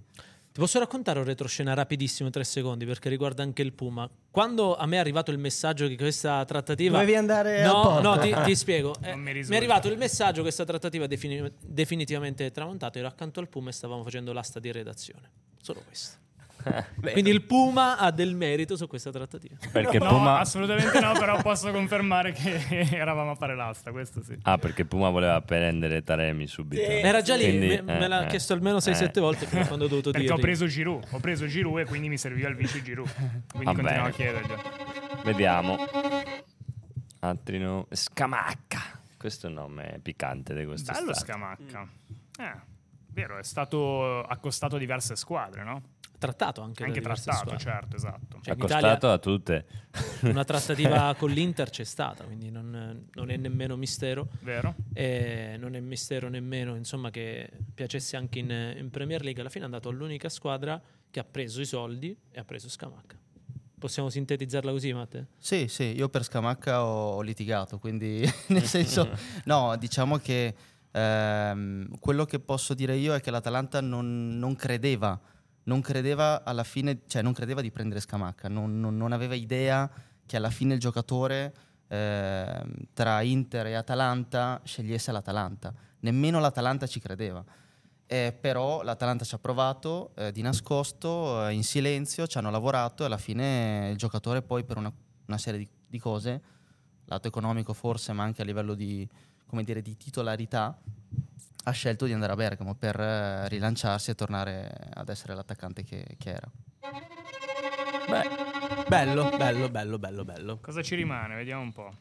Ti posso raccontare un retroscena rapidissimo, tre secondi, perché riguarda anche il Puma. Quando a me è arrivato il messaggio che questa trattativa... Dovevi andare a No, no, ti, ti spiego. *laughs* Eh, mi mi, è arrivato il messaggio che questa trattativa è defini- definitivamente tramontata. Ero accanto al Puma e stavamo facendo l'asta di redazione. Solo questo. *laughs* Quindi il Puma ha del merito su questa trattativa. Perché no, Puma... assolutamente no, però *laughs* posso confermare che *laughs* eravamo a fare l'asta, questo sì. Ah, perché Puma voleva prendere Taremi subito. Era già lì, Quindi, me, me eh, l'ha eh. chiesto almeno 6-7 Eh. volte fino a quando ho dovuto Perché dire. ho preso Giroud, ho preso Giroud e quindi mi serviva il vice Giroud. Quindi Va continuavo a chiedergli. Vediamo. Altri no- Scamacca. Questo è un nome piccante di questa Bello. Scamacca. Eh. Vero, è stato accostato a diverse squadre, no? Trattato anche, Anche trattato, squadre. certo, esatto. Cioè, Accostato a tutte. *laughs* una trattativa *laughs* con l'Inter c'è stata, quindi non, non è nemmeno mistero. Vero? E non è mistero nemmeno insomma, che piacesse anche in, in Premier League. Alla fine è andato all'unica squadra che ha preso i soldi e ha preso Scamacca. Possiamo sintetizzarla così, Matte? Sì, sì, io per Scamacca ho, ho litigato, quindi *laughs* nel senso, no, diciamo che ehm, quello che posso dire io è che l'Atalanta non, non credeva, non credeva alla fine, cioè non credeva di prendere Scamacca, non, non- non aveva idea che alla fine il giocatore ehm, tra Inter e Atalanta scegliesse l'Atalanta, nemmeno l'Atalanta ci credeva. Eh, però l'Atalanta ci ha provato eh, di nascosto, eh, in silenzio, ci hanno lavorato e alla fine il giocatore poi per una, una serie di, di cose, lato economico forse, ma anche a livello di, dire, di titolarità, ha scelto di andare a Bergamo per eh, rilanciarsi e tornare ad essere l'attaccante che, che era. Beh, bello, bello, bello, bello, bello. Cosa ci rimane? Vediamo un po'.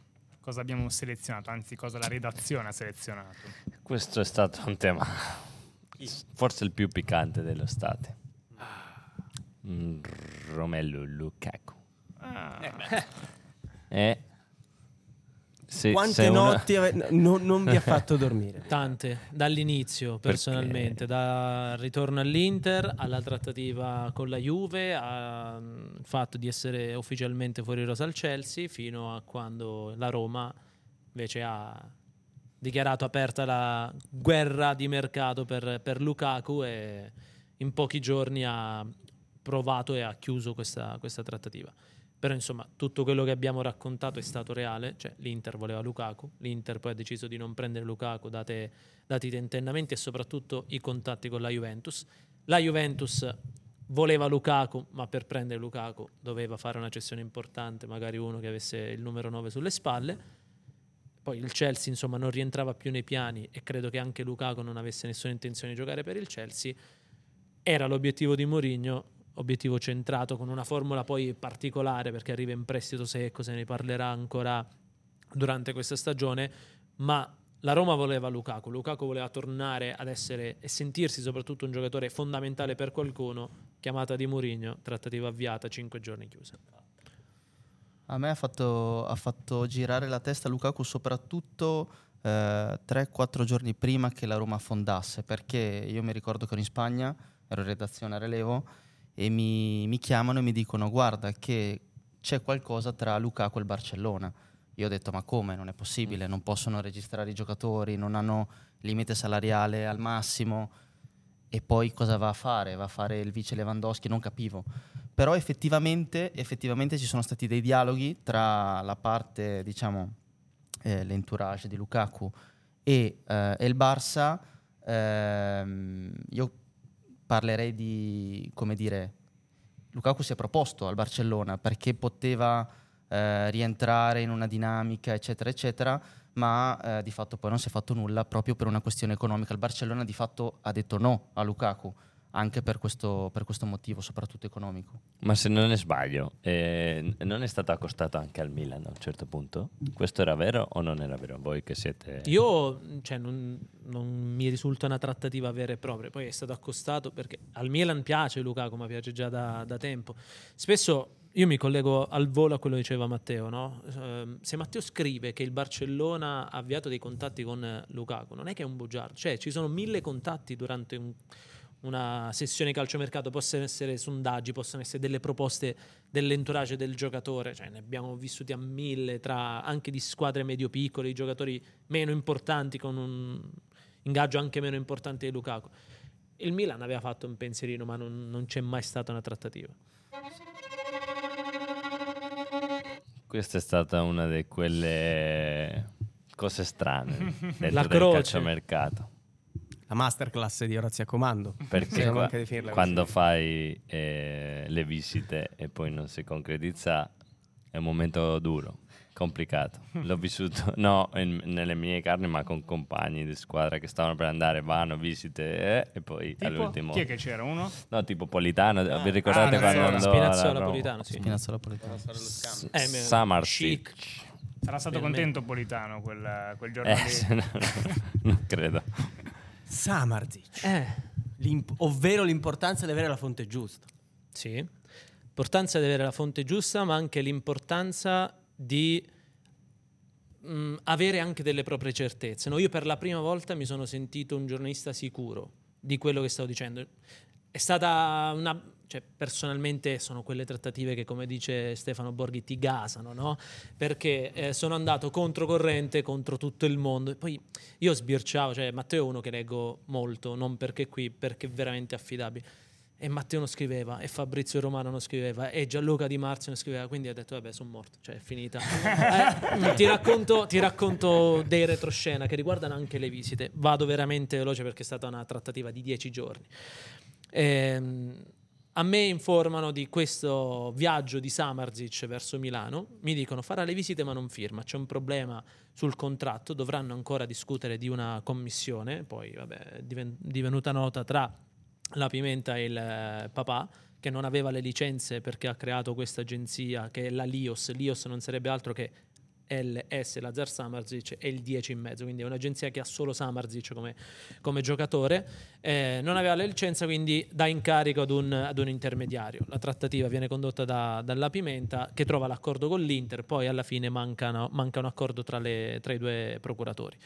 Cosa abbiamo selezionato, anzi cosa la redazione ha selezionato. Questo è stato un tema forse il più piccante dell'estate. Mm, Romelu Lukaku. Ah, E se, Quante notti ave- no- non vi ha fatto dormire? *laughs* Tante, dall'inizio personalmente, dal ritorno all'Inter, alla trattativa con la Juve, al fatto di essere ufficialmente fuori rosa al Chelsea, fino a quando la Roma invece ha dichiarato aperta la guerra di mercato per, per Lukaku e in pochi giorni ha provato e ha chiuso questa, questa trattativa. Però insomma tutto quello che abbiamo raccontato è stato reale, cioè l'Inter voleva Lukaku, l'Inter poi ha deciso di non prendere Lukaku date, dati i tentennamenti e soprattutto i contatti con la Juventus. La Juventus voleva Lukaku, ma per prendere Lukaku doveva fare una cessione importante, magari uno che avesse il numero 9 sulle spalle. Poi il Chelsea insomma non rientrava più nei piani e credo che anche Lukaku non avesse nessuna intenzione di giocare per il Chelsea. Era l'obiettivo di Mourinho, obiettivo centrato con una formula poi particolare perché arriva in prestito secco, se ne parlerà ancora durante questa stagione, ma la Roma voleva Lukaku, Lukaku voleva tornare ad essere e sentirsi soprattutto un giocatore fondamentale per qualcuno, chiamata di Mourinho, trattativa avviata, 5 giorni chiusa. A me ha fatto, ha fatto girare la testa Lukaku soprattutto eh, 3-4 giorni prima che la Roma fondasse, perché io mi ricordo che ero in Spagna, ero in redazione a Relevo, e mi, mi chiamano e mi dicono guarda che c'è qualcosa tra Lukaku e il Barcellona. Io ho detto ma come? Non è possibile, non possono registrare i giocatori, non hanno limite salariale al massimo. E poi cosa va a fare? Va a fare il vice Lewandowski? Non capivo. Però effettivamente, effettivamente ci sono stati dei dialoghi tra la parte, diciamo, eh, l'entourage di Lukaku e, eh, e il Barça. Ehm, io parlerei di, come dire, Lukaku si è proposto al Barcellona perché poteva eh, rientrare in una dinamica, eccetera, eccetera, ma eh, di fatto poi non si è fatto nulla proprio per una questione economica. Il Barcellona di fatto ha detto no a Lukaku, anche per questo, per questo motivo, soprattutto economico. Ma se non ne sbaglio, eh, non è stato accostato anche al Milan a un certo punto? Questo era vero o non era vero? Voi che siete... Io cioè, non, non mi risulta una trattativa vera e propria, poi è stato accostato perché al Milan piace Lukaku, ma piace già da, da tempo. Spesso io mi collego al volo a quello che diceva Matteo, no? Ehm, se Matteo scrive che il Barcellona ha avviato dei contatti con Lukaku, non è che è un bugiardo, cioè ci sono mille contatti durante un- una sessione calciomercato, possono essere sondaggi, possono essere delle proposte dell'entourage del giocatore, cioè ne abbiamo vissuti a mille tra anche di squadre medio-piccole, di giocatori meno importanti con un ingaggio anche meno importante di Lukaku. Il Milan aveva fatto un pensierino, ma non, non c'è mai stata una trattativa. Questa è stata una di quelle cose strane *laughs* dentro La del calciomercato. La masterclass di Orazio Comando. Perché qua- quando fai eh, le visite e poi non si concretizza è un momento duro, complicato. *laughs* L'ho vissuto, no, in- nelle mie carni, ma con compagni di squadra che stavano per andare, vanno, visite eh, e poi Tipo, all'ultimo... chi è che c'era? Uno? No, tipo Politano, vi ricordate ah, quando andò alla Spinazzola? Politano, sì. Spinazzola Politano. S- Eh, Samarsic. Sarà stato contento Politano quel, quel giorno Eh, lì. no, no, non credo. *laughs* Samarzic. Eh, L'imp- ovvero l'importanza di avere la fonte giusta. sì. L'importanza di avere la fonte giusta, ma anche l'importanza di mh, avere anche delle proprie certezze. no? Io per la prima volta mi sono sentito un giornalista sicuro di quello che stavo dicendo. È stata una... Cioè, personalmente sono quelle trattative che, come dice Stefano Borghi, ti gasano, no? Perché eh, sono andato controcorrente contro tutto il mondo. E poi io sbirciavo, cioè Matteo è uno che leggo molto, non perché qui, perché è veramente affidabile. E Matteo non scriveva, e Fabrizio Romano non scriveva, e Gianluca Di Marzio non scriveva, quindi ho detto, vabbè, sono morto, cioè è finita. *laughs* Eh, ti, racconto, ti racconto dei retroscena che riguardano anche le visite. Vado veramente veloce perché è stata una trattativa di dieci giorni. Ehm, a me informano di questo viaggio di Samarzic verso Milano, mi dicono farà le visite ma non firma, c'è un problema sul contratto, dovranno ancora discutere di una commissione, poi vabbè, diven- divenuta nota tra la Pimenta e il eh, papà che non aveva le licenze perché ha creato questa agenzia che è la Lios, Lios non sarebbe altro che LS Lazar Samarzic e il 10 in mezzo, quindi è un'agenzia che ha solo Samarzic come, come giocatore, eh, non aveva la licenza quindi dà incarico ad un, ad un intermediario. La trattativa viene condotta da- dalla Pimenta che trova l'accordo con l'Inter, poi alla fine mancano- manca un accordo tra, le- tra i due procuratori.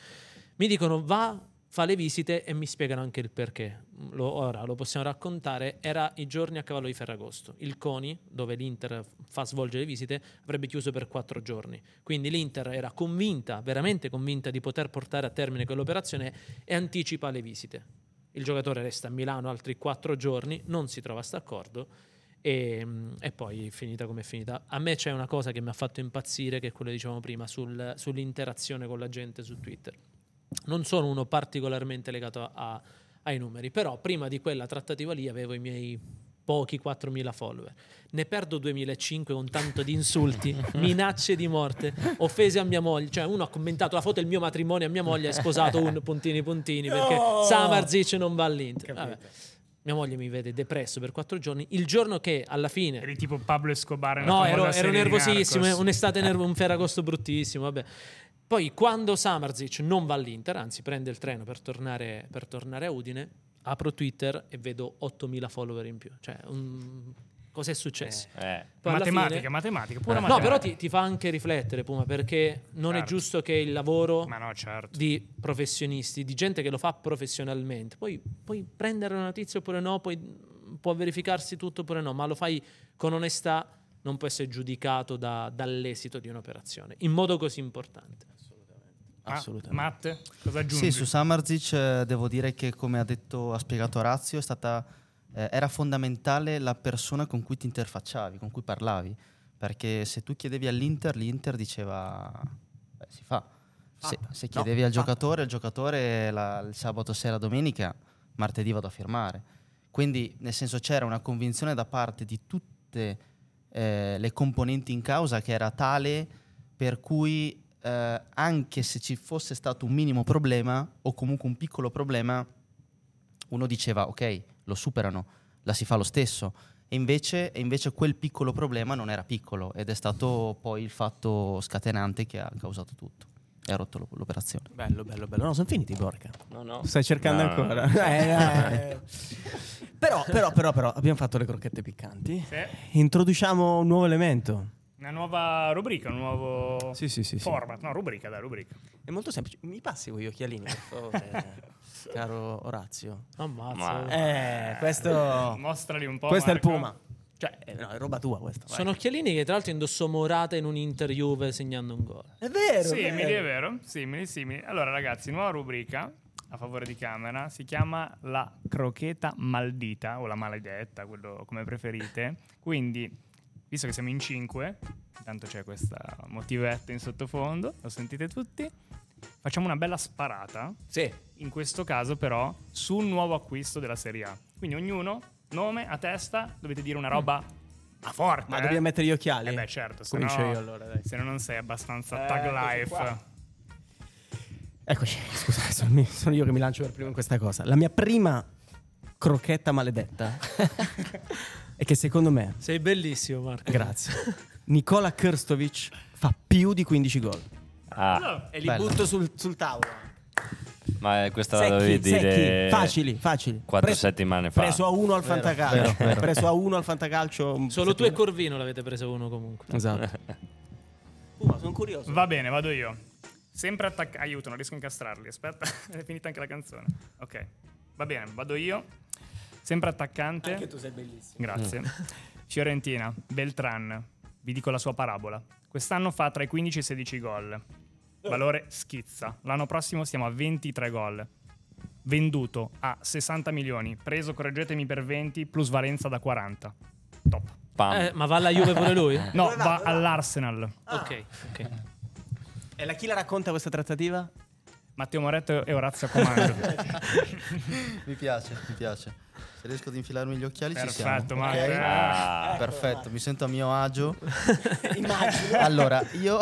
Mi dicono va, fa le visite e mi spiegano anche il perché. Lo- ora lo possiamo raccontare. Era i giorni a cavallo di Ferragosto. Il CONI, dove l'Inter fa svolgere le visite, avrebbe chiuso per quattro giorni. Quindi l'Inter era convinta, veramente convinta di poter portare a termine quell'operazione e anticipa le visite. Il giocatore resta a Milano altri quattro giorni, non si trova a st'accordo e, e poi finita come è finita. A me c'è una cosa che mi ha fatto impazzire, che è quello che dicevamo prima, sul- sull'interazione con la gente su Twitter. Non sono uno particolarmente legato a- ai numeri, però prima di quella trattativa lì avevo i miei pochi 4.000 follower. Ne perdo 2.500 con tanto di insulti, *laughs* minacce di morte, offese a mia moglie. Cioè uno ha commentato la foto del mio matrimonio a mia moglie, è sposato un puntini puntini perché No! Samarzic non va all'Inter. Mia moglie mi vede depresso per quattro giorni. Il giorno che alla fine... Eri tipo Pablo Escobar No, ero, ero nervosissimo, Narcos. un'estate *laughs* nervo, un ferragosto bruttissimo, vabbè. Poi quando Samarzic non va all'Inter, anzi prende il treno per tornare, per tornare a Udine, apro Twitter e vedo 8.000 follower in più. Cioè, un- cos'è successo? Eh. Alla Matematica, fine- matematica, pura No, matematica. però ti, ti fa anche riflettere, Puma, perché non è Certo. giusto che il lavoro Ma no, certo. di professionisti, di gente che lo fa professionalmente, poi puoi prendere una notizia oppure no, poi può verificarsi tutto oppure no, ma lo fai con onestà, non può essere giudicato da- dall'esito di un'operazione, in modo così importante. Ma- Assolutamente. Matte, cosa aggiungi? Sì, su Samarzic eh, devo dire che come ha detto, ha spiegato Orazio, è stata, eh, era fondamentale la persona con cui ti interfacciavi, con cui parlavi, perché se tu chiedevi all'Inter, l'Inter diceva, beh, si fa. Se, se No, chiedevi al fatta. giocatore, il giocatore la- il sabato sera, domenica, martedì vado a firmare. Quindi, nel senso, c'era una convinzione da parte di tutte eh, le componenti in causa che era tale per cui eh, anche se ci fosse stato un minimo problema o comunque un piccolo problema, uno diceva ok, lo superano, la si fa lo stesso. E invece, e invece quel piccolo problema non era piccolo ed è stato poi il fatto scatenante che ha causato tutto e ha rotto l'op- l'operazione. Bello, bello, bello. No, sono finiti, Borca. No, no. Stai cercando No, no, ancora. *laughs* no. Eh, eh. però, però, però, però, abbiamo fatto le crocchette piccanti. Sì. Introduciamo un nuovo elemento. Una nuova rubrica, un nuovo Sì, sì, sì, sì. format. No, rubrica, dai, rubrica. È molto semplice. Mi passi quegli occhialini, per favore, *laughs* caro Orazio. Ammazza. Ma- Eh, questo... Mostrali un po'. Questo è il Marco. Puma. Cioè, eh, no, è roba tua questa. vai. Sono occhialini che tra l'altro indossò Morata in un Inter Juve segnando un gol. È vero. Simili, è vero? Simili, simili. Allora, ragazzi, nuova rubrica a favore di camera. Si chiama la crocheta maldita o la maledetta, quello come preferite. Quindi, visto che siamo in cinque, intanto c'è questa motivetta in sottofondo, lo sentite tutti. Facciamo una bella sparata. Sì. In questo caso, però, sul nuovo acquisto della Serie A. Quindi, ognuno, nome a testa, dovete dire una roba a forte. Ma eh? dobbiamo mettere gli occhiali? Eh beh, certo. Se Comincio no, io allora, dai. Se no non sei abbastanza Eh, tag life. Eccoci, scusa, *laughs* sono, sono io che mi lancio per primo in questa cosa. La mia prima crocchetta maledetta *laughs* è che secondo me, Sei bellissimo, Marco. grazie, *laughs* Nicola Krstovic fa più di 15 gol. Ah, E li Bello. butto sul, sul tavolo. Ma eh, questa la Secchi, dovevi dire facili, facili. quattro Preso- settimane fa. Preso a uno al fantacalcio. vero, vero. Preso a uno al fantacalcio. Solo tu e Corvino l'avete preso uno comunque. Esatto. *laughs* Puma, sono curioso. Va bene, vado io. Sempre attaccato. Aiuto, non riesco a incastrarli. Aspetta, *laughs* è finita anche la canzone. Ok, va bene, vado io. Sempre attaccante. Anche tu sei bellissimo. Grazie. *laughs* Fiorentina, Beltran. Vi dico la sua parabola. Quest'anno fa tra i 15 e i 16 gol. Valore schizza. L'anno prossimo siamo a 23 gol. Venduto a 60 milioni. Preso, correggetemi per 20, plus valenza da 40. Top. Eh, ma va alla Juve pure lui? *laughs* No, va all'Arsenal. Ok, ok. E la chi la racconta questa trattativa? Matteo Moretto e Orazio Comando. *laughs* Mi piace, mi piace. Se riesco ad infilarmi gli occhiali ci siamo. Perfetto, ok? Matteo. Ah. Perfetto, mi sento a mio agio. *laughs* Immagino. Allora, io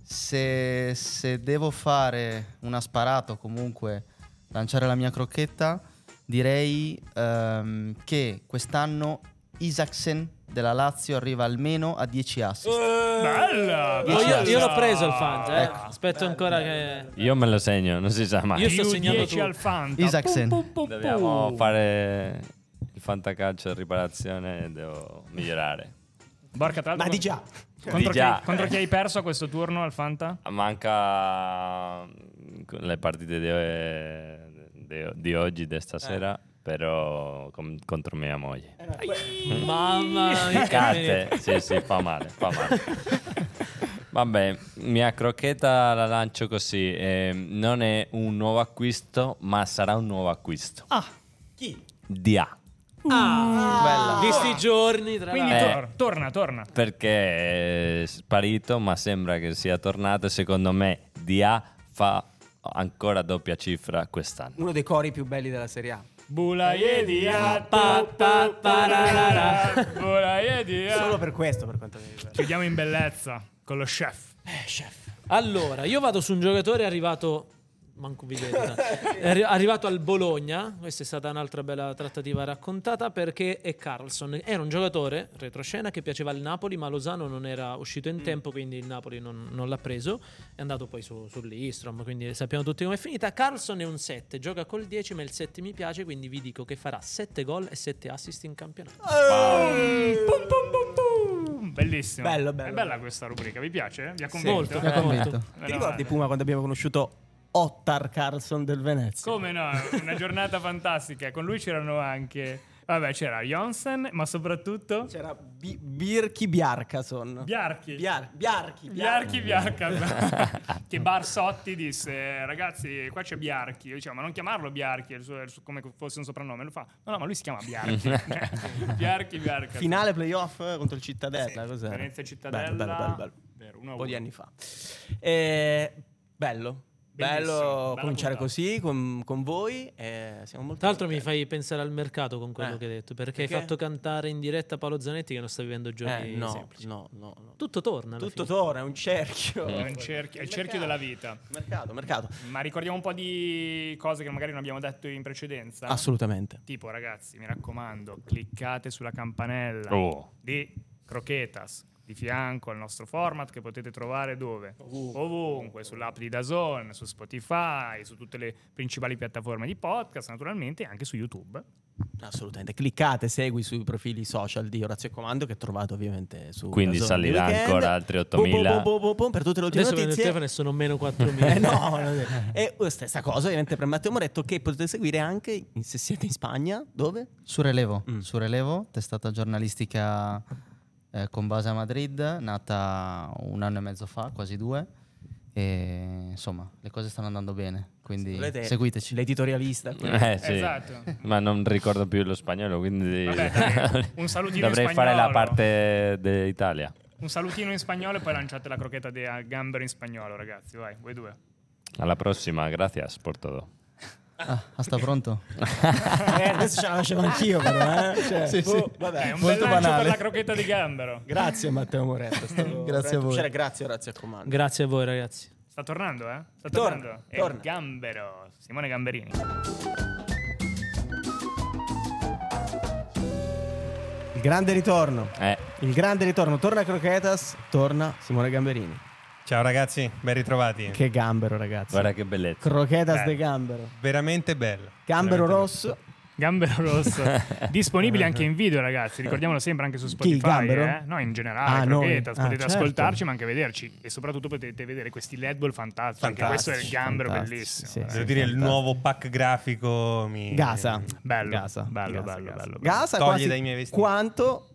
se, se devo fare una sparata o comunque lanciare la mia crocchetta, direi ehm, che quest'anno Isaacsen della Lazio arriva almeno a 10 assist. Bella! Oh, io, io l'ho bella. preso il Fanta, eh. Ecco. Aspetto ancora che... Io me lo segno, non si sa mai. Io sto segnando 10 tu. al Fanta. Isaacsen. Pum, pum, pum, Dobbiamo fare il fantacalcio riparazione e devo migliorare. Borca, tra l'altro, Ma di già. Contro, Di già. Chi, contro chi hai perso a questo turno al Fanta? Manca mm, le partite di, di- di oggi, di stasera, però com- contro mia moglie. Mamma mia. *laughs* Carte, sì, sì, fa male, fa male. *laughs* Vabbè, mia crocchetta la lancio così. ehm, non è un nuovo acquisto, ma sarà un nuovo acquisto. Ah, Chi? DA. Ah, visti i giorni, tra quindi l'altro. Eh. tor- torna, torna. Perché è sparito, ma sembra che sia tornato. Secondo me DA fa ancora doppia cifra quest'anno. Uno dei cori più belli della Serie A. Bulaiedia, Pa, pa, pa, ra, ra, ra. Bulaiedia. Solo per questo, per quanto mi riguarda. Chiudiamo in bellezza con lo chef. Allora, io vado su un giocatore arrivato. Manco vi vedo, *laughs* è arri- arrivato al Bologna. Questa è stata un'altra bella trattativa raccontata perché è Carlson. Era un giocatore retroscena che piaceva al Napoli, ma Lozano non era uscito in tempo, quindi il Napoli non, non l'ha preso. È andato poi su, sull'Istrom, quindi sappiamo tutti com'è finita. Carlson è un 7, gioca col 10, ma il 7 mi piace, quindi vi dico che farà 7 gol e 7 assist in campionato. Pum, pum, pum, pum. Bellissimo. Bello, bello, È bella questa rubrica, vi piace? Vi ha convinto? Molto. Mi ha convinto. Meno Ti ricordi. Puma quando abbiamo conosciuto Ottar Carlson del Venezia? Come no, una giornata *laughs* fantastica. Con lui c'erano anche. Vabbè, c'era Jonsen, ma soprattutto. C'era Bi- Birki Bjarkason. Biarchi. Biar- Biarchi. Biarchi Biarca *laughs* che Barsotti disse ragazzi qua c'è Biarchi io dicevo ma non chiamarlo il suo- il suo- come fosse un soprannome lo fa no no ma lui si chiama Biarchi Biarchi Biarca Finale playoff contro il Cittadella. Sì, cos'era? Venezia Cittadella Bello, bello, bello, bello. Vero, Un po' di anni fa. Eh, bello. Bello bella cominciare puntata. così con, con voi. eh, siamo molto Tra l'altro mi fai pensare al mercato con quello Eh. che hai detto, perché, Perché? hai fatto cantare in diretta Paolo Zanetti che non sta vivendo giorni Eh, no, semplici. no, no, no. Tutto torna. alla Tutto fine. torna, è un cerchio. è un cerchio, è il cerchio della vita Mercato, mercato. ma ricordiamo un po' di cose che magari non abbiamo detto in precedenza Assolutamente. tipo ragazzi mi raccomando cliccate sulla campanella Oh. di Croquetas di fianco al nostro format che potete trovare dove? Ovunque, sull'app di Dazon, su Spotify, su tutte le principali piattaforme di podcast, naturalmente anche su YouTube. Assolutamente. Cliccate, segui sui profili social di Orazio Comando che trovate ovviamente su Quindi Dazon salirà ancora altri Pum, pum, 8.000. pum, pum, pum, pum, per tutte le ultime Adesso notizie. e sono meno 4.000. *laughs* Eh, no, e uh, stessa cosa ovviamente per Matteo Moretto che potete seguire anche in- se siete in Spagna, dove? Su Relevo, Mm. su Relevo, testata giornalistica eh, con base a Madrid, nata un anno e mezzo fa, quasi due. E insomma, le cose stanno andando bene, quindi Volete seguiteci. L'editorialista. Eh, sì. Esatto. Ma non ricordo più lo spagnolo, quindi Vabbè, *laughs* un salutino in dovrei fare la parte d'Italia. Un salutino in spagnolo e poi lanciate la crocchetta di gambero in spagnolo, ragazzi. Vai, voi due. Alla prossima, gracias por todo. Ah, hasta pronto. *laughs* eh, adesso ce la facevo anch'io però, eh? Cioè, boh, vabbè. È un molto bel per la crocchetta di gambero. Grazie Matteo stato *laughs* Grazie a voi. piacere, Grazie Orazio Comando. Grazie a voi ragazzi. Sta tornando, eh? Sta Torna, tornando. Torna. il gambero. Simone Gamberini. Il grande ritorno. Eh, Il grande ritorno. Torna Croquetas, torna Simone Gamberini. Ciao ragazzi, ben ritrovati. Che gambero, ragazzi. Guarda che bellezza. Croquetas Eh. de gambero. Veramente bello. Gambero Veramente rosso. Gambero rosso. *laughs* Disponibile anche in video, ragazzi. Ricordiamolo sempre anche su Spotify. Gambero? eh? No, in generale, Ah. Croquetas. Ah, potete certo. ascoltarci, ma anche vederci. E soprattutto potete vedere questi LED ball fantastici. Anche questo è il gambero fantastici, bellissimo. sì, veramente. Devo dire, il nuovo pack grafico mi... Gasa. Bello, Gasa. bello, Gasa, bello, Gasa. bello, bello. Gasa Toglie quasi dai miei vestiti. Quanto?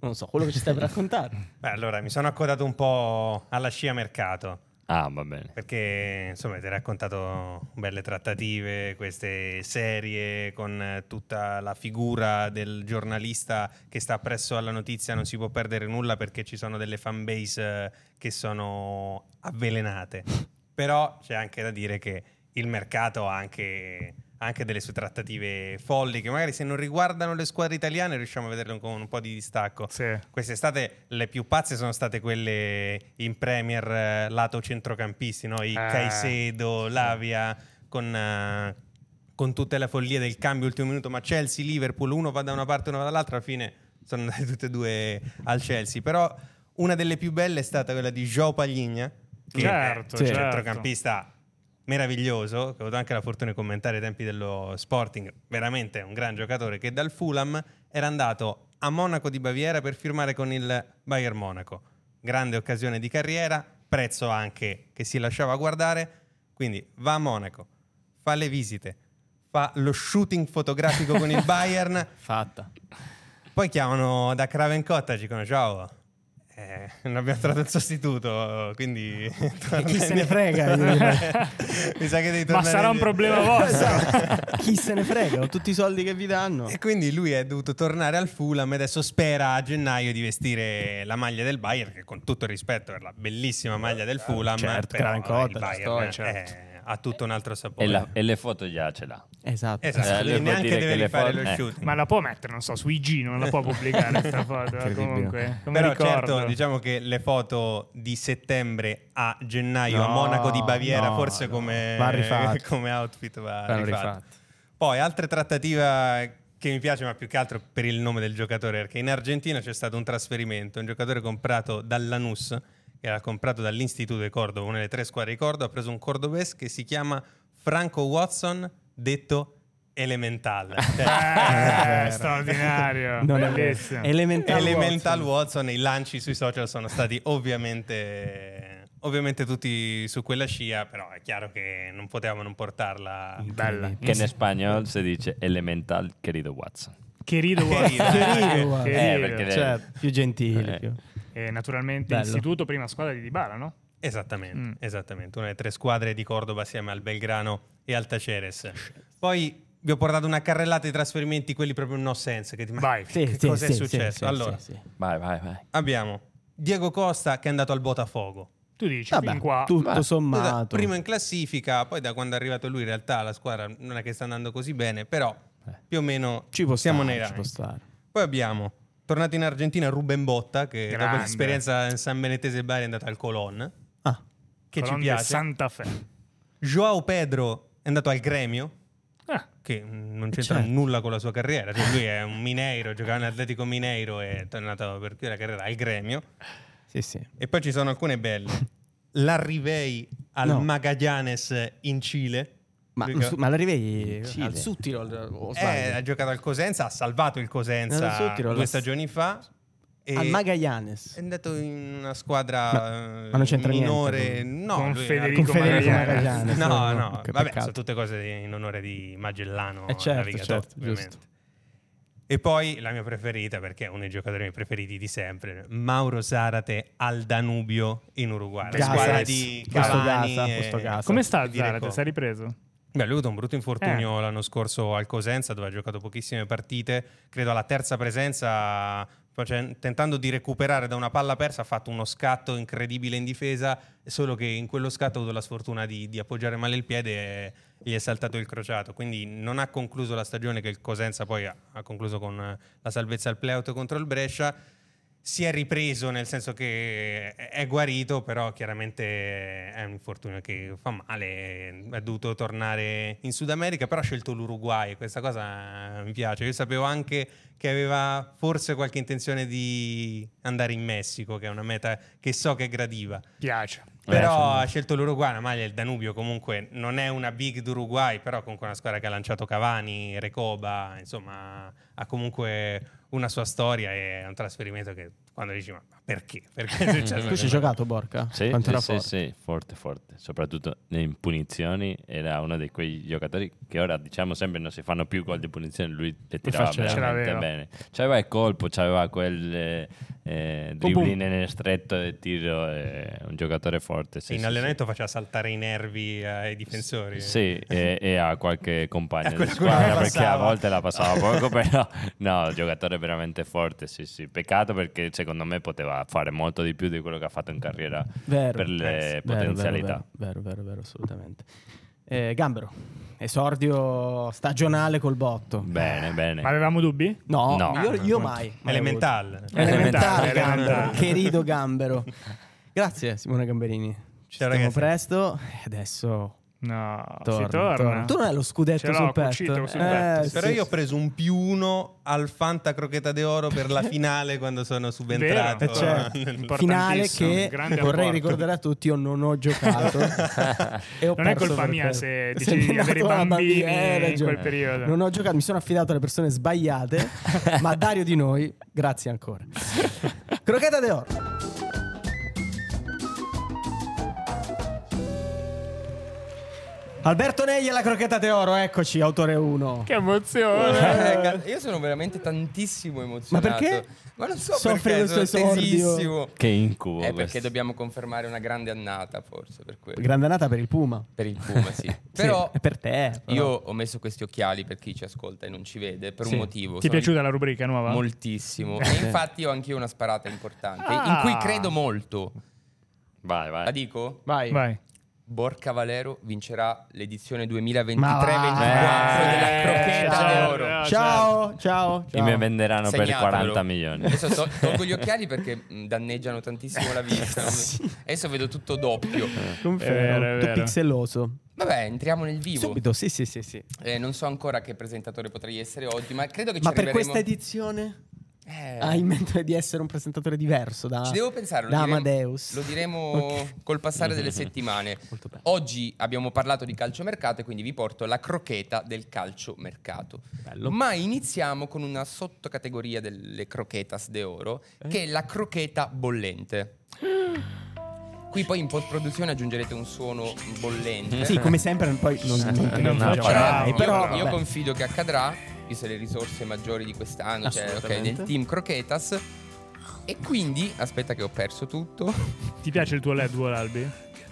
Non so, quello che ci stai per *laughs* raccontare. Beh, allora, mi sono accodato un po' alla scia mercato. Ah, va bene. Perché insomma ti ho raccontato belle trattative, queste serie con tutta la figura del giornalista che sta presso alla notizia, non si può perdere nulla perché ci sono delle fanbase eh, che sono avvelenate. *laughs* Però c'è anche da dire che il mercato ha anche, anche delle sue trattative folli che magari se non riguardano le squadre italiane riusciamo a vederle con un po' di distacco. Sì. Quest'estate le più pazze sono state quelle in Premier eh, lato centrocampisti, no? i Caicedo, Lavia, con, eh, con tutte le follie del cambio ultimo minuto, ma Chelsea, Liverpool, uno va da una parte e uno va dall'altra, alla fine sono andate *laughs* tutte e due al Chelsea. Però una delle più belle è stata quella di Joe Pagligna, che Certo, è un certo. centrocampista meraviglioso, che ho avuto anche la fortuna di commentare ai tempi dello Sporting, veramente un gran giocatore che dal Fulham era andato a Monaco di Baviera per firmare con il Bayern Monaco. Grande occasione di carriera, prezzo anche che si lasciava guardare, quindi va a Monaco, fa le visite, fa lo shooting fotografico con il *laughs* Bayern, Fatta. poi chiamano da Craven Cottage, dicono ciao. Eh, *laughs* non abbiamo trovato il sostituto, quindi... *laughs* chi se ne frega. *laughs* Mi sa che devi Ma tornare sarà un problema vostro. Esatto. Chi se ne frega, con tutti i soldi che vi danno. E quindi lui è dovuto tornare al Fulham e adesso spera a gennaio di vestire la maglia del Bayern, che con tutto il rispetto per la bellissima maglia del Fulham, certo, però gran il cotta, Bayern storia, eh, certo. Ha tutto un altro sapore. E, la- e le foto già ce l'ha. Esatto. Esatto, Eh, neanche deve le rifare foto- lo eh. shooting. Ma la può mettere, non so, su IG, non la può pubblicare questa foto. *laughs* Comunque, come Però ricordo. certo, diciamo che le foto di settembre a gennaio a No, Monaco di Baviera no, forse no. come, *laughs* come outfit va rifatto. Poi altre trattative che mi piace, ma più che altro per il nome del giocatore, perché in Argentina c'è stato un trasferimento, un giocatore comprato dall'Anus, che era comprato dall'Istituto di Cordova, una delle tre squadre di Cordova, ha preso un cordobese che si chiama Franco Watson, detto Elemental. *laughs* Cioè, Eh, straordinario. *laughs* Non è bellissimo. Elemental, Elemental Watson. Watson, i lanci sui social sono stati ovviamente, ovviamente tutti su quella scia, però è chiaro che non potevamo non portarla. Bella. Che in spagnolo si dice elemental querido Watson. Querido. *laughs* Watson. Querido, guarda. Querido. Eh, perché- Certo, più gentili. Eh. più- E naturalte Bello. istituto prima squadra di Dybala, no? Esattamente, Mm. esattamente, una delle tre squadre di Cordoba assieme al Belgrano e al Taceres. Poi vi ho portato una carrellata di trasferimenti, quelli proprio no sense. Che ti... Vai. *laughs* che Sì, sì, cosa sì, è sì, successo? sì, allora, sì, sì. Vai, vai, vai. abbiamo Diego Costa che è andato al Botafogo. Tu dici, Vabbè, fin qua. tutto sommato. Primo in classifica, poi da quando è arrivato lui in realtà la squadra non è che sta andando così bene, però più o meno ci può siamo stare, nei ci può rank. stare. Poi abbiamo tornato in Argentina Ruben Botta che dopo Grande. l'esperienza in San Benetese Bari è andato al Colon, Ah, che ci Colón de piace. Santa Fe. Joao Pedro è andato al Gremio, Ah, che mm, non c'entra Certo. nulla con la sua carriera. Cioè, lui è un Mineiro, giocava in Atletico Mineiro e è tornato per chiudere la carriera al Gremio. sì, sì. E poi ci sono alcune belle. L'Arrivei al No. Magallanes in Cile. Ma, ma l'arrivi Cile. al Suttirol Eh, ha giocato al Cosenza, ha salvato il Cosenza due la- stagioni fa. E Al Magallanes. è andato in una squadra Ma- ma non c'entra minore. niente No, Con Federico Con Federico Magallanes. Magallanes. No, no, che vabbè, peccato. sono tutte cose in onore di Magellano, Eh, certo, certo, giusto. E poi la mia preferita, perché è uno dei giocatori miei preferiti di sempre, Mauro Zarate al Danubio in Uruguay. La Gasa. squadra di Questo Cavani Gasa, e- questo Gasa. Come sta Zarate? Si è ripreso? Beh, lui ha avuto un brutto infortunio Eh. l'anno scorso al Cosenza, dove ha giocato pochissime partite. Credo alla terza presenza, face- tentando di recuperare da una palla persa, ha fatto uno scatto incredibile in difesa, solo che in quello scatto ha avuto la sfortuna di, di appoggiare male il piede e gli è saltato il crociato. Quindi non ha concluso la stagione che il Cosenza poi ha, ha concluso con la salvezza al playout contro il Brescia. Si è ripreso nel senso che è guarito, però chiaramente è un infortunio che fa male. È dovuto tornare in Sud America, però ha scelto l'Uruguay. Questa cosa mi piace. Io sapevo anche che aveva forse qualche intenzione di andare in Messico, che è una meta che so che gradiva. Piace. Però ha scelto l'Uruguay, la maglia del Danubio comunque non è una big d'Uruguay, però comunque una squadra che ha lanciato Cavani, Recoba, insomma ha comunque una sua storia e un trasferimento che quando dici ma perché? *laughs* Perché è successo? Tu ci hai giocato, Borca? Sì, Quanto sì, era sì, forte? sì, forte, forte. Soprattutto in punizioni era uno di quei giocatori che ora diciamo sempre non si fanno più gol di punizione, lui le tirava veramente bene. C'aveva il colpo, c'aveva quel eh, eh, dribbling nel stretto e tiro, è un giocatore forte. Sì, in sì, allenamento faceva saltare i nervi ai difensori. Sì, e, e a qualche *laughs* compagno di squadra perché a volte la passava poco, *laughs* però no, giocatore veramente forte, sì, sì. Peccato perché secondo me poteva fare molto di più di quello che ha fatto in carriera Vero. per le Eh, sì. Vero, potenzialità. Vero, vero, vero, vero, assolutamente. Eh, Gambero, esordio stagionale col botto. Bene, bene. Ma avevamo dubbi? No, No. io, io Ah, mai. mai Elemental. Elementare, Gambero. Querido Gambero. Grazie Simone Gamberini. Ci Ciao, vediamo presto. E adesso No, torna, si torna. torna. Tu non hai lo scudetto Ce sul petto. sul Eh, petto, sì. Però io ho preso un più uno al Fanta Crocheta d'Oro per la *laughs* finale quando sono subentrato. Eh. Importantissimo, finale che vorrei apporto. ricordare a tutti io non ho giocato *laughs* e ho Non è colpa mia se mi di avere bambini hai in quel periodo. non ho giocato mi sono affidato alle persone sbagliate ma a Dario di noi grazie ancora *laughs* crocheta de Alberto Negli alla crocheta de oro eccoci autore 1 Che emozione! *laughs* Eh, io sono veramente tantissimo emozionato. Ma perché? Ma non so Soffri perché, sono esordio? tesissimo. Che incubo. È perché dobbiamo confermare una grande annata, forse, per quello. grande annata per il Puma per il Puma, sì. *laughs* Sì, Però è per te però. io ho messo questi occhiali per chi ci ascolta e non ci vede, per Sì. un motivo. Ti è piaciuta la rubrica nuova? Moltissimo. E infatti ho anch'io una sparata importante, in Ah. cui credo molto. Vai, La vai. dico? vai Vai. Borca Valero vincerà l'edizione 2023-2024 Ma va. della Eh, Crocheta ciao. d'Oro. Ah, ciao ciao E ciao mi venderanno per Segnatelo. 40 milioni. Adesso to- *laughs* tolgo gli occhiali perché mh, danneggiano tantissimo la vista. Adesso vedo tutto doppio. Confermo, vero, è tutto vero. pixelloso. Vabbè, entriamo nel vivo. Subito, sì, sì, sì, sì. Eh, non so ancora che presentatore potrei essere oggi, ma credo che ci Ma per arriveremo... questa edizione Eh, hai in mente di essere un presentatore diverso da, Ci devo pensare, lo da diremo, Amadeus? lo diremo *laughs* Ok. col passare delle settimane. *laughs* Molto bene. Oggi abbiamo parlato di calciomercato e quindi vi porto la crocheta del calciomercato. Bello. Ma iniziamo con una sottocategoria delle croquetas de oro, Eh? che è la crocheta bollente. *gasps* Qui poi in post-produzione aggiungerete un suono bollente. Sì, come sempre, poi non, non, *laughs* Non non facciamo. facciamo, io, però io vabbè. confido che accadrà, visto le risorse maggiori di quest'anno, cioè ok, Assolutamente. nel team Croquetas. E quindi, aspetta che ho perso tutto, *laughs* Ti piace il tuo LED wall, Albi?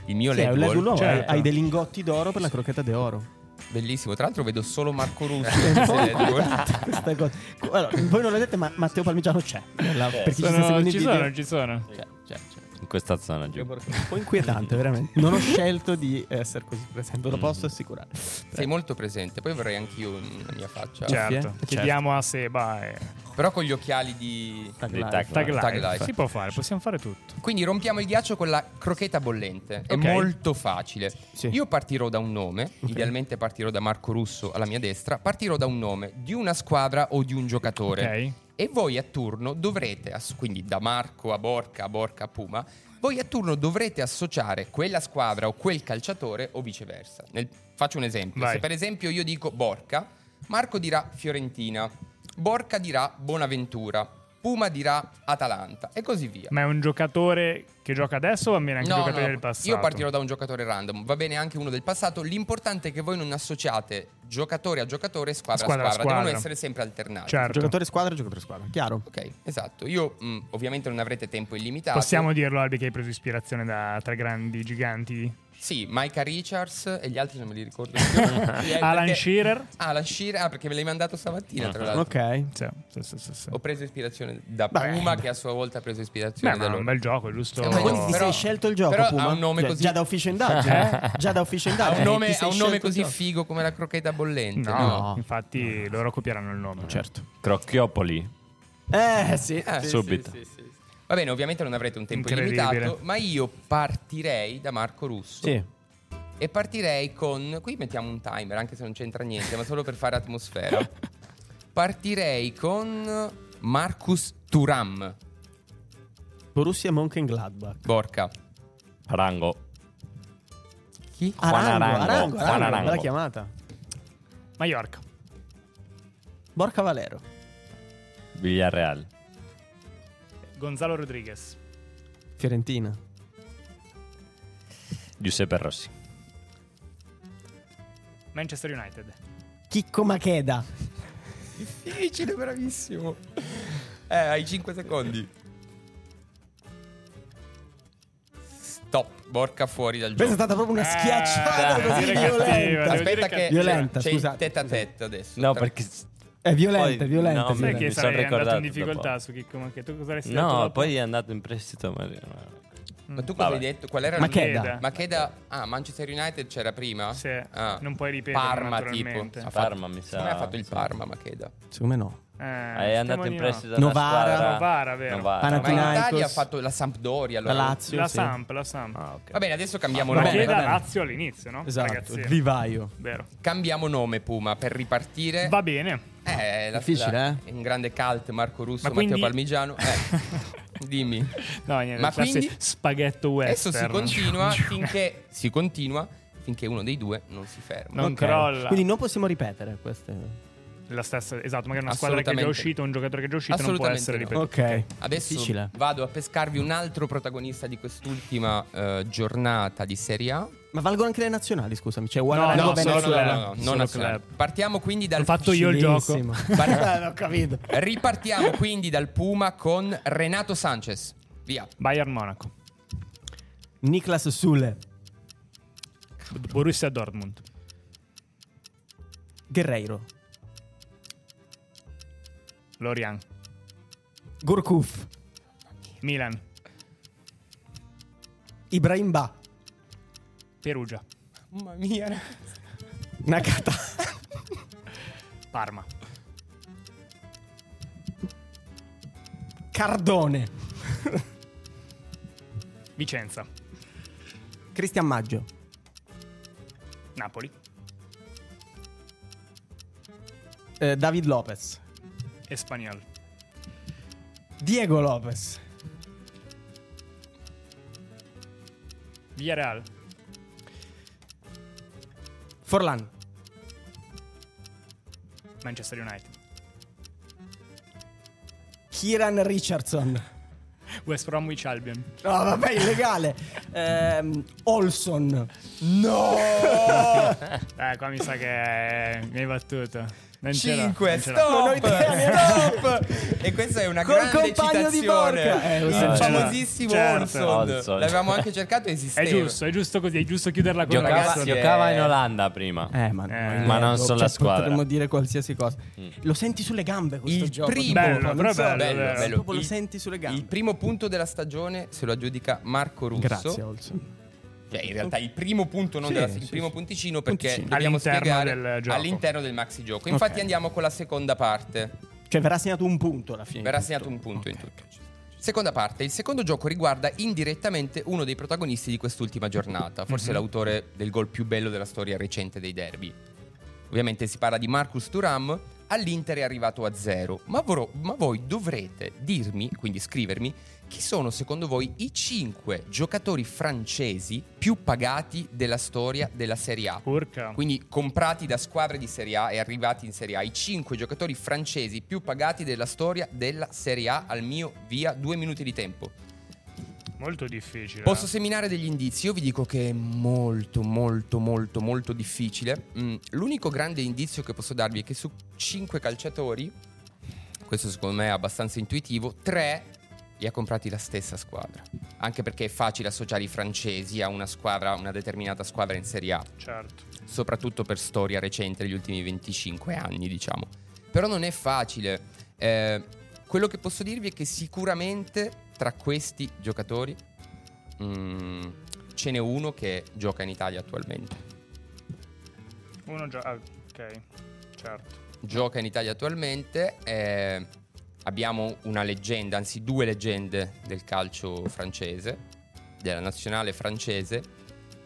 il mio Sì, LED wall, nuovo, certo. hai, dei lingotti d'oro per la crocheta d'oro. bellissimo. Tra l'altro vedo solo Marco Russo. *laughs* Queste *laughs* cose. Allora, voi non lo vedete, ma Matteo Palmigiano c'è. Nella- per chi ci sta Sono- seguendo ci in video. sono, ci sono. C'è, c'è, c'è. In questa zona giù. *laughs* Un po' inquietante, veramente. Non ho scelto di essere così presente, lo posso assicurare. Sei molto presente, poi vorrei anch'io la mia faccia. Certo. Certo. Chiediamo a Seba e Però con gli occhiali di... Tag Di live. tag Tag Life. Tag Life. Si può fare, possiamo fare tutto. Quindi rompiamo il ghiaccio con la crocheta bollente. È Ok. molto facile. Sì. Io partirò da un nome, idealmente partirò da Marco Russo alla mia destra, partirò da un nome di una squadra o di un giocatore. Ok. E voi a turno dovrete, quindi da Marco a Borca, a Borca a Puma, voi a turno dovrete associare quella squadra o quel calciatore o viceversa. Nel- faccio un esempio. Vai. Se per esempio io dico Borca, Marco dirà Fiorentina, Borca dirà Bonaventura, Puma dirà Atalanta e così via. Ma è un giocatore che gioca adesso o va bene anche No, giocatori no, del passato? Io partirò da un giocatore random, va bene anche uno del passato. L'importante è che voi non associate giocatore a giocatore, squadra, Squadra a a squadra. squadra. Devono essere sempre alternati. Certo. Giocatore squadra, giocatore squadra. Chiaro? Ok, esatto. Io mh, ovviamente non avrete tempo illimitato. Possiamo dirlo, Albi, che hai preso ispirazione da tre grandi giganti? Sì, Micah Richards e gli altri non me li ricordo *laughs* più. Eh, Alan perché- Shearer? Ah, Alan Shearer, ah, perché me l'hai mandato stamattina, tra l'altro. Ok. Sì, sì, sì, sì, sì. Ho preso ispirazione da Beh, Puma, beh. che a sua volta ha preso ispirazione Beh, da ma è loro. un bel gioco, giusto? È un bel Quindi ti Però- sei scelto il gioco, però ha Puma? un nome Cioè, così- Già da ufficio indagine? *laughs* Già da ufficio Ha indagine? un nome, ha un nome così figo come la crocheta bollente. No, no? infatti loro copieranno il nome. Certo. Crocchiopoli. Eh, sì. Eh, sì, subito. sì, sì, sì. Va bene, ovviamente non avrete un tempo illimitato, ma io partirei da Marco Russo Sì. e partirei con... Qui mettiamo un timer, anche se non c'entra niente, ma solo per fare atmosfera. *laughs* partirei con Marcus Turam. Borussia Mönchengladbach. Borca. Arango. Chi? Juan Arango, Arango, Arango, Juan Arango, Arango. bella chiamata. Mallorca. Borca Valero. Villarreal. Gonzalo Rodriguez. Fiorentina. Giuseppe Rossi. Manchester United. Chicco Macheda. Difficile, bravissimo. Eh, hai 5 secondi. Stop, Borca fuori dal Questa è gioco. stata proprio una Eh, schiacciata devo così cattiva, violenta. Aspetta che che- Violenta, c'è scusate. testa a testa adesso. No, Tra- perché... È violenta, Poi- è violenta. no, è Sai violenta. che sarei andato in ricordato difficoltà dopo. su Chicco Macchia? Tu cosa stato No, dopo? poi è andato in prestito. Ma... Ma tu cosa Vabbè. hai detto? Qual era Macheda. il Macheda. Ah, Manchester United c'era prima? Sì, Ah. non puoi ripetere Parma tipo. Ha Parma, fatto, mi secondo me ha sa- fatto il. Parma Macheda. Secondo me no. Eh, È andato in no. prestito una Novara. Novara, vero. Novara. Ma in Panathinaikos. Italia ha fatto la Sampdoria. La Allora. Lazio. La sì. Samp, la Samp. Ah, ok. Va bene, adesso cambiamo che nome. da bene. Lazio all'inizio, no? Esatto. Ragazzino. Vivaio. Vero. Cambiamo nome, Puma, per ripartire. Va bene. Eh, la, Difficile, la- eh? Un grande cult, Marco Russo, Ma Matteo quindi- Parmigiano. Eh, *laughs* dimmi. No, niente. Ma quindi- spaghetto Adesso western. si continua *laughs* finché si continua finché uno dei due non si ferma. Non Ok. crolla. Quindi non possiamo ripetere queste. La stessa, esatto, magari una squadra che è già uscito, un giocatore che è già uscito non può essere no. ripetuto. Ok. Adesso Difficile. vado a pescarvi un altro protagonista di quest'ultima eh, giornata di Serie A. Ma valgono anche le nazionali, scusami. C'è Juan No, no, solo club. no, non Solo nazionale. club. Partiamo quindi dal Ho fatto io il gioco. Par- *laughs* *laughs* Eh, ho capito. Ripartiamo quindi dal Puma con Renato Sanchez. Via. Bayern Monaco. Niklas Sule. Borussia Dortmund. Guerreiro. Lorient. Gurkuf. Milan. Ibrahim Ba. Perugia. Mamma mia. Nakata. Parma. Cardone. Vicenza. Cristian Maggio. Napoli. Eh, David Lopez. Espanyol. Diego Lopez. Villarreal. Forlan. Manchester United. Kieran Richardson. West Bromwich Albion. No, vabbè, illegale. *laughs* Ehm, Olson. *laughs* Eh, qua mi sa che mi hai battuto. Non ce l'ho, 5, non ce l'ho. Non ho stop, stop. E questa è una Col grande compagno di citazione. Eh, il so, famosissimo certo. Olson. Olson. L'avevamo anche cercato e È esisteva. giusto, è giusto così, è giusto chiuderla con Giocava, ragazzo. giocava eh, in Olanda prima. Eh, ma, Eh, ma non sulla cioè, squadra. Potremmo dire qualsiasi cosa. Lo senti sulle gambe questo Il gioco. primo- Bello, so, bello, bello, bello. Lo Il- senti sulle gambe. Il primo punto della stagione se lo aggiudica Marco Russo. Grazie, Olson. Cioè, in realtà il primo punto, non Sì, della- il primo punticino, perché Punticino. dobbiamo All'interno spiegare del all'interno del maxi gioco. Infatti, Ok. andiamo con la seconda parte. Cioè, verrà segnato un punto alla fine. Verrà di segnato tutto. un punto in Ok. tutto. Seconda parte, il secondo gioco riguarda indirettamente uno dei protagonisti di quest'ultima giornata, forse l'autore del gol più bello della storia recente dei derby. Ovviamente si parla di Marcus Thuram, all'Inter è arrivato a zero, ma, voro- ma voi dovrete dirmi, quindi scrivermi, chi sono secondo voi i 5 giocatori francesi più pagati della storia della Serie A? Urca. Quindi comprati da squadre di Serie A e arrivati in Serie A. I 5 giocatori francesi più pagati della storia della Serie A al mio via due minuti di tempo. Molto difficile. Posso seminare degli indizi? Io vi dico che è molto, molto, molto, molto difficile. Mm, l'unico grande indizio che posso darvi è che su 5 calciatori, questo secondo me è abbastanza intuitivo, 3 li ha comprati la stessa squadra. Anche perché è facile associare i francesi a una squadra, una determinata squadra in Serie A Certo. soprattutto per storia recente degli ultimi 25 anni, diciamo. Però non è facile. Eh, quello che posso dirvi è che sicuramente tra questi giocatori mm, ce n'è uno che gioca in Italia attualmente. Uno già. ah, ok. Certo. Gioca in Italia attualmente. eh, abbiamo una leggenda, anzi due leggende del calcio francese, della nazionale francese.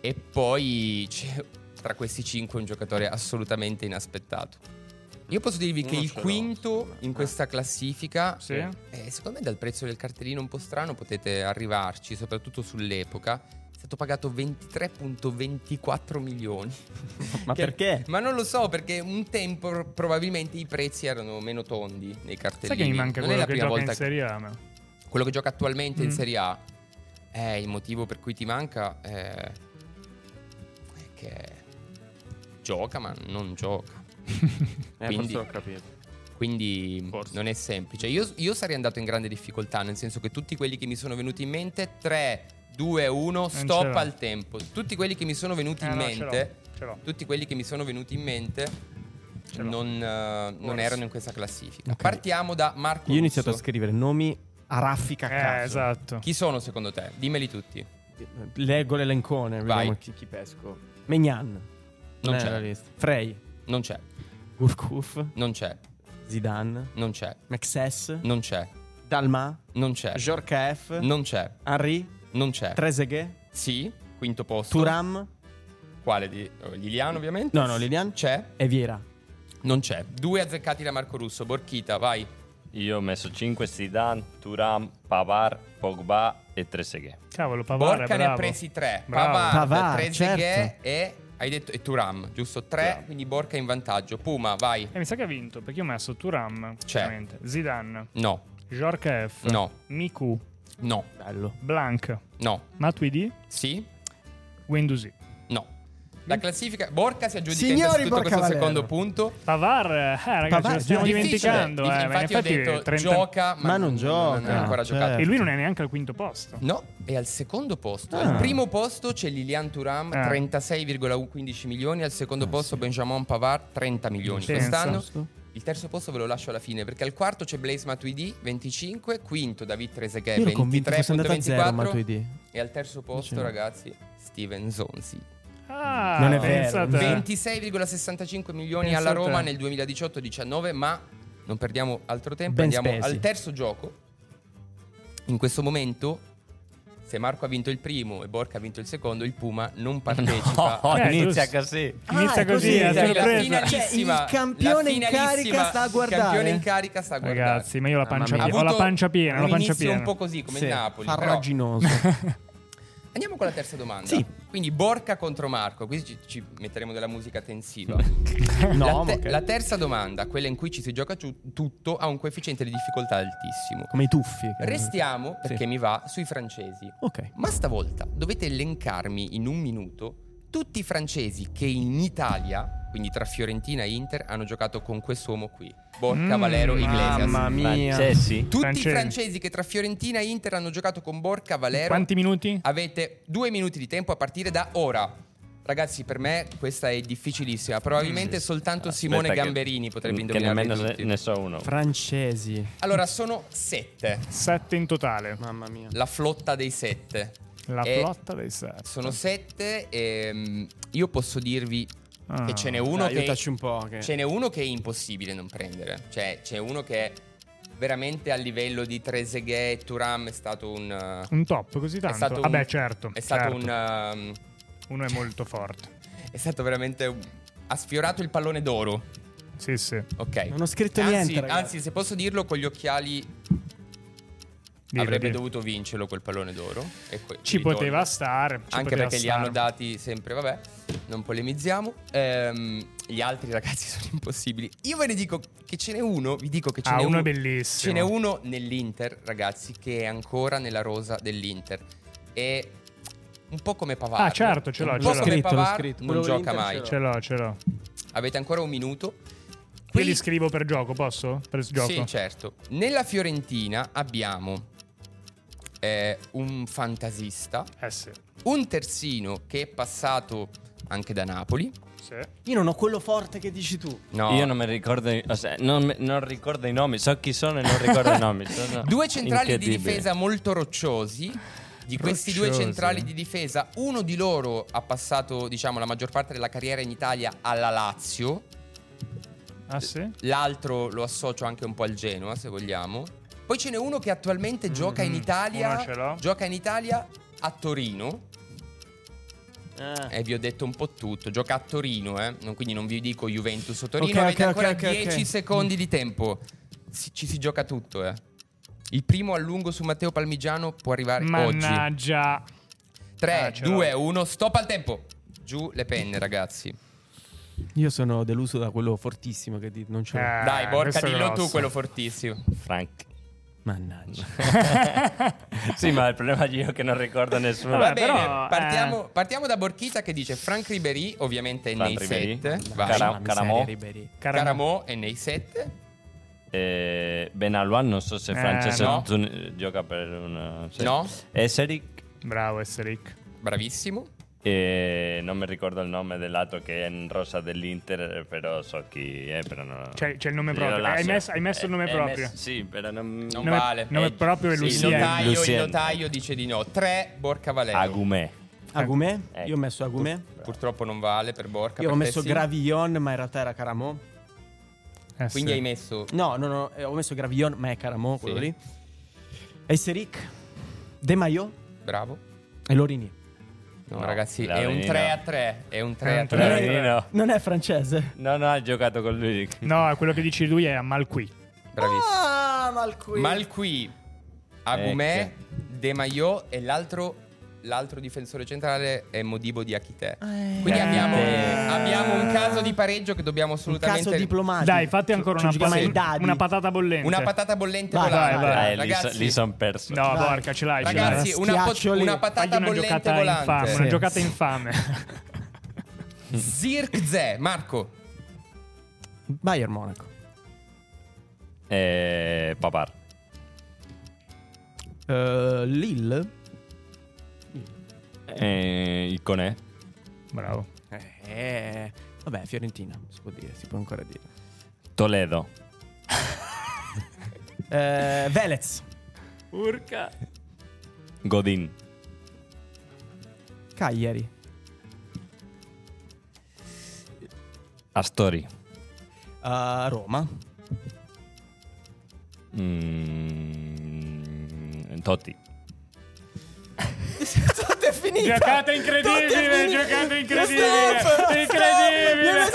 E poi c'è tra questi cinque un giocatore assolutamente inaspettato. Io posso dirvi che il quinto in questa classifica, Sì? eh, secondo me dal prezzo del cartellino un po' strano potete arrivarci, soprattutto sull'epoca, è stato pagato 23.24 milioni. *laughs* Ma Che- perché? Ma non lo so, perché un tempo probabilmente i prezzi erano meno tondi nei cartellini. Sai che mi manca non quello che gioca volta in Serie A? ma- quello che gioca attualmente in Mm. Serie A. Eh, il motivo per cui ti manca è, è che gioca, ma non gioca. *laughs* Eh, Quindi- forse ho capito. Quindi Forse. non è semplice. Io, io sarei andato in grande difficoltà, nel senso che tutti quelli che mi sono venuti in mente, 3, 2, 1, ce stop al tempo. Tutti quelli che mi sono venuti Eh, in no, ce mente, l'ho, ce l'ho. tutti quelli che mi sono venuti in mente non, eh, non erano in questa classifica. Ok. Partiamo da Marco Io ho iniziato a Russo. scrivere nomi a raffica a Eh, caso. esatto. Chi sono secondo te? Dimmeli tutti. Leggo l'elencone, Vai. vediamo chi, chi pesco. Megnan. Non è c'è. nella lista. Frey. Non c'è, Gurkuf. non c'è, Zidane. non c'è, Maxès. non c'è, Dalma. non c'è, Jorkaef. non c'è, Henry. non c'è. Trezeguet. Sì, quinto posto. Turam. Quale di oh, Liliano ovviamente? No, no, Lilian. C'è? E Viera. Non c'è. Due azzeccati da Marco Russo. Borchita, vai. Io ho messo 5 Zidane, Turam, Pavar, Pogba e Trezeguet. Cavolo, Pavard è Borca ne ha presi tre. Bravo. Pavard, Pavard, Trezeguet certo. e hai detto e Turam, giusto? Tre, Turam. quindi Borca in vantaggio. Puma, vai. E mi sa che ha vinto perché io ho messo Turam, C'è. Zidane, No, Jorkaef, No. Miku, no, Bello. Blanc, no. Matuidi, Sì? Guendouzi. La classifica Borca si aggiudica Signori Borca questo Valero. secondo punto. Pavard, eh ragazzi, Pavard, lo stiamo già. dimenticando. Eh, Inf- ma infatti ho detto 30 gioca, ma, Ma non Non gioca, ha ancora certo. giocato. E lui non è neanche al quinto posto. No, e al secondo posto, Ah. al primo posto c'è Lilian Turam, Ah. 36,15 milioni, al secondo posto Benjamin Pavard, 30 milioni. Pensa. Quest'anno il terzo posto ve lo lascio alla fine, perché al quarto c'è Blaise Matuidi, 25, quinto David Trezeguet, Io ero convinto fosse andato a zero 23,24 Matuidi. e al terzo posto, Dicevo. ragazzi, Steven Zonzi. Ah, Non è vero. pensate. 26,65 milioni Pensa alla te. Roma nel 2018-19, ma non perdiamo altro tempo, Ben andiamo spesi. al terzo gioco. In questo momento, se Marco ha vinto il primo e Borca ha vinto il secondo, il Puma non *laughs* partecipa. *laughs* Oh, Eh, inizia così. Inizia Ah, è così, così, cioè, la finalissima, Cioè, il campione la in carica sta a guardare. Il campione in carica sta a guardare. Ragazzi, ma io ho la pancia piena. Ho la pancia piena, ho la un pancia piena. un po' così come Sì, il Napoli. però- farraginoso. *laughs* Andiamo con la terza domanda. Sì. Quindi Borca contro Marco, qui ci, ci metteremo della musica tensiva. *laughs* no, la, te- ok. la terza domanda, quella in cui ci si gioca ciu- tutto, ha un coefficiente di difficoltà altissimo. Come i tuffi. Restiamo, Sì. perché mi va, sui francesi. Ok. Ma stavolta dovete elencarmi in un minuto tutti i francesi che in Italia, quindi tra Fiorentina e Inter, hanno giocato con quest'uomo qui. Borca, Mm, Valero, Iglesias. Mamma mia. Francesi. Tutti Francesi. i francesi che tra Fiorentina e Inter hanno giocato con Borca, Valero, Quanti minuti? avete due minuti di tempo a partire da ora. Ragazzi, per me questa è difficilissima. Probabilmente soltanto Simone Aspetta che- Gamberini potrebbe Che indovinarli nemmeno ne so uno. Francesi. Allora, sono sette. Sette in totale. Mamma mia. La flotta dei sette. La E flotta dei sette. Sono sette e mm, io posso dirvi Ah. che ce n'è uno Dai, che aiutaci un po'. Che... ce n'è uno che è impossibile non prendere. Cioè, c'è uno che è veramente a livello di Trezeguet e Turam è stato un uh, Un top così tanto? stato un- Vabbè, certo. è stato certo. un um, Uno è molto forte. *laughs* è stato veramente un- ha sfiorato il pallone d'oro. Sì, sì. Ok. Non ho scritto anzi, niente, ragazzi. Anzi, se posso dirlo, con gli occhiali Dillo, avrebbe dillo. dovuto vincerlo quel pallone d'oro. E que- Ci poteva stare. ci Anche poteva perché li stare. hanno dati sempre, vabbè, non polemizziamo. Ehm, gli altri ragazzi *laughs* sono impossibili. Io ve ne dico che ce n'è uno, vi dico che ce Ah, n'è uno uno. è bellissimo. Ce n'è uno nell'Inter, ragazzi, che è ancora nella rosa dell'Inter. È un po' come Pavard. Ah, certo, ce l'ho, Un ce po' l'ho. come Scritto, Pavard, scritto. non Quello gioca mai. ce l'ho, ce l'ho. Avete ancora un minuto. Qui Qui li scrivo per gioco, posso? Per gioco? Sì, certo. Nella Fiorentina abbiamo eh, un fantasista, Eh sì. un terzino che è passato anche da Napoli. Sì. Io non ho quello forte che dici tu. No, Io non mi ricordo, i- o sea, non, mi- non ricordo i nomi, so chi sono e non ricordo i nomi. Sono *laughs* Due centrali di incredibili. difesa molto rocciosi. Di questi due Rocciosi. centrali di difesa, uno di loro ha passato, diciamo, la maggior parte della carriera in Italia alla Lazio. Ah sì? L'altro lo associo anche un po' al Genoa, se vogliamo. Poi ce n'è uno che attualmente gioca in Mm, Italia. uno ce l'ho. Gioca in Italia a Torino. Eh. E vi ho detto un po' tutto. Gioca a Torino, eh? Non- quindi non vi dico Juventus o Torino. Ok, Avete ok, ancora ok, ok, 10 ok. secondi di tempo. Si- ci si gioca tutto, eh. Il primo a lungo su Matteo Palmigiano può arrivare oggi. Mannaggia. 3, Ah, ce l'ho. 2, 1, stop al tempo. Giù le penne, ragazzi. Io sono deluso da quello fortissimo che dite, non ce l'ho. Eh, Dai, Borca, è dillo tu quello fortissimo. Frank. Mannaggia. *laughs* sì, ma il problema è io che non ricordo nessuno. Vabbè, Va bene, però, eh. partiamo, partiamo da Borchita che dice Frank Ribéry, ovviamente è Frank nei Ribéry. 7. Vai. Cara- Caramo. Caramo. È nei 7. Eh, Benaluan, non so se Eh, Francesco no. Zun- gioca per una... sì. No. Eseric. Bravo, Esseric. Bravissimo. E non mi ricordo il nome dell'altro che è in rosa dell'Inter, però so chi è. Però non... C'è- c'è il nome proprio. Hai messo- hai messo il nome Eh, proprio? messo- sì, però non... Non Nome- vale. nome Eh, proprio è sì, Il Lucien. notaio, il Lucien. notaio dice di no. 3, Borca Valero. Agumè. Agumè? Ecco. Io ho messo Agumè. Purtroppo non vale per Borca. Io ho per te messo sì. Gravillon, ma in realtà era Caramo. Eh, Quindi sì. hai messo No, no, no, eh, ho messo Gravillon, ma è Caramo, quello lì. Esseric, De Maio bravo. e Lorini. No, No, ragazzi, è un Laurenino. 3 a 3. È un 3 È a un 3. tre a Laurenino. Non è francese. No, no, ha giocato con lui. No, quello che dici lui è a Malqui. Bravissimo. Ah, Malqui. Malqui, Agumè, Ecco. De Maio e l'altro, l'altro difensore centrale è Modibo di Achite. Eh. Quindi abbiamo, Eh. abbiamo un caso di pareggio che dobbiamo Un assolutamente... caso diplomatico. Dai, fatti ancora una, dadi. una patata bollente. Una patata bollente Vai, volante. vai, vai. Eh, Ragazzi, lì son perso. No, Dai. porca, ce l'hai. ce l'hai. ragazzi una, pot- una patata una bollente giocata volante. infame. Una Sì. giocata infame. *laughs* Zirkze, Marco. Bayern Monaco. Eh, Papar. Eh, Lille. Eh, Iconè. Bravo. Eh, vabbè, Fiorentina, si può dire, si può ancora dire. Toledo. *laughs* Eh, Velez. Urca. Godin. Cagliari. Astori. Eh, Roma. Mm, Totti. *laughs* Finito. Giocata incredibile, giocata incredibile. Incredibile.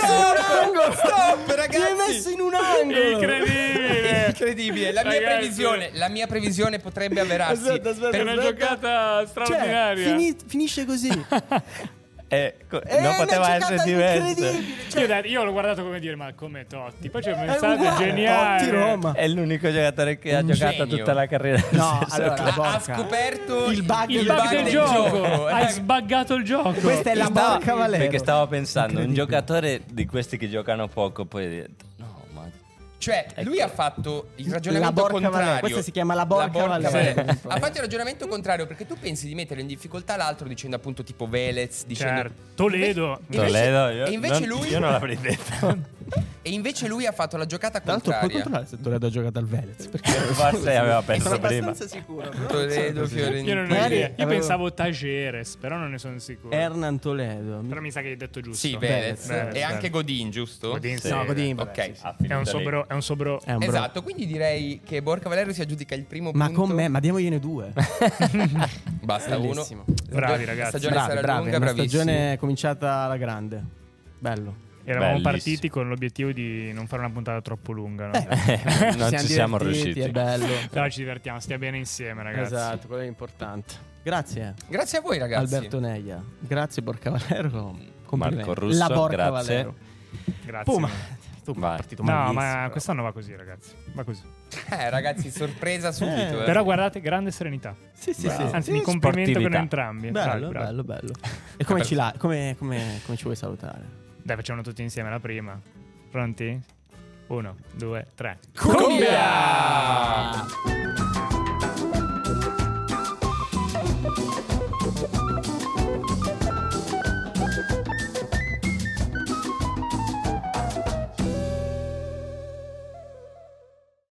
angolo. Stop, Mi hai ragazzi. messo in un angolo. Incredibile. *laughs* Incredibile. La mia, Ragazzi. previsione, la mia previsione potrebbe avverarsi. Aspetta, aspetta, È una aspetta. giocata Cioè, straordinaria. fini- finisce così. *laughs* Eh, co- È non poteva essere diverso. Cioè, Io, io l'ho guardato come dire, ma come Totti? Poi ci ho pensato, è geniale. Totti Roma. È l'unico giocatore che ha Un giocato genio. tutta la carriera. No, allora, Ha- ha, scoperto Il bug- Il Il bug bug del del gioco. Hai Eh, sbaggato il gioco. Questa è la Stavo-. Perché stavo pensando, un giocatore di questi che giocano poco, poi Cioè, lui Ecco. ha fatto il La ragionamento Borca contrario. Valero. Questa si chiama la Borca Valero. Ha fatto il ragionamento contrario perché tu pensi di mettere in difficoltà l'altro dicendo appunto tipo Velez, dicendo... Certo. Toledo. Invece- Toledo, io, e invece non, lui- io non l'avrei detto. *laughs* E invece lui ha fatto la giocata Tra l'altro puoi contraria. controllare se Toledo ha giocato al Velez. Perché *laughs* Forse aveva perso sono prima. abbastanza sicuro. però- Toledo, Io non Magari idea. Io avevo- pensavo Tageres, però non ne sono sicuro. Hernan Toledo. Però mi sa che hai detto giusto. Sì, Velez. Velez, E anche. Godin, giusto? Godin, Sì. No, Godin, vabbè, Ok. sì, sì. Ha È finito un lì. sobro, è un sobro. È un bro- Esatto, quindi direi che Borca Valero si aggiudica il primo Ma punto. con me, ma diamogliene due. *laughs* Basta Bellissimo. uno. Bravi, La ragazzi. stagione bravi, sarà bravi. lunga, Una bravissimi. stagione cominciata alla grande. Bello. Eravamo Bellissimo. partiti con l'obiettivo di non fare una puntata troppo lunga. No? *laughs* non ci siamo riusciti. È bello. *laughs* Però ci divertiamo, stia bene insieme, ragazzi. Esatto, quello è importante. Grazie Grazie a voi, ragazzi. Alberto Neia. Grazie Borca Valero. Marco Russo, La Borca grazie. Valero. Grazie. Puma. Tu Vai. partito No, ma però. quest'anno va così, ragazzi. Va così. *laughs* Eh, ragazzi, sorpresa subito. eh. Però guardate, grande serenità. Sì, sì, Bravo. sì. Anzi, Sì, mi complimento con entrambi. Bello, Bravi, bravi. bello, bello. E come ci, la- come, come, come ci vuoi salutare? Dai, facciamolo tutti insieme la prima. Pronti? Uno, due, tre. Cumbia! Cumbia!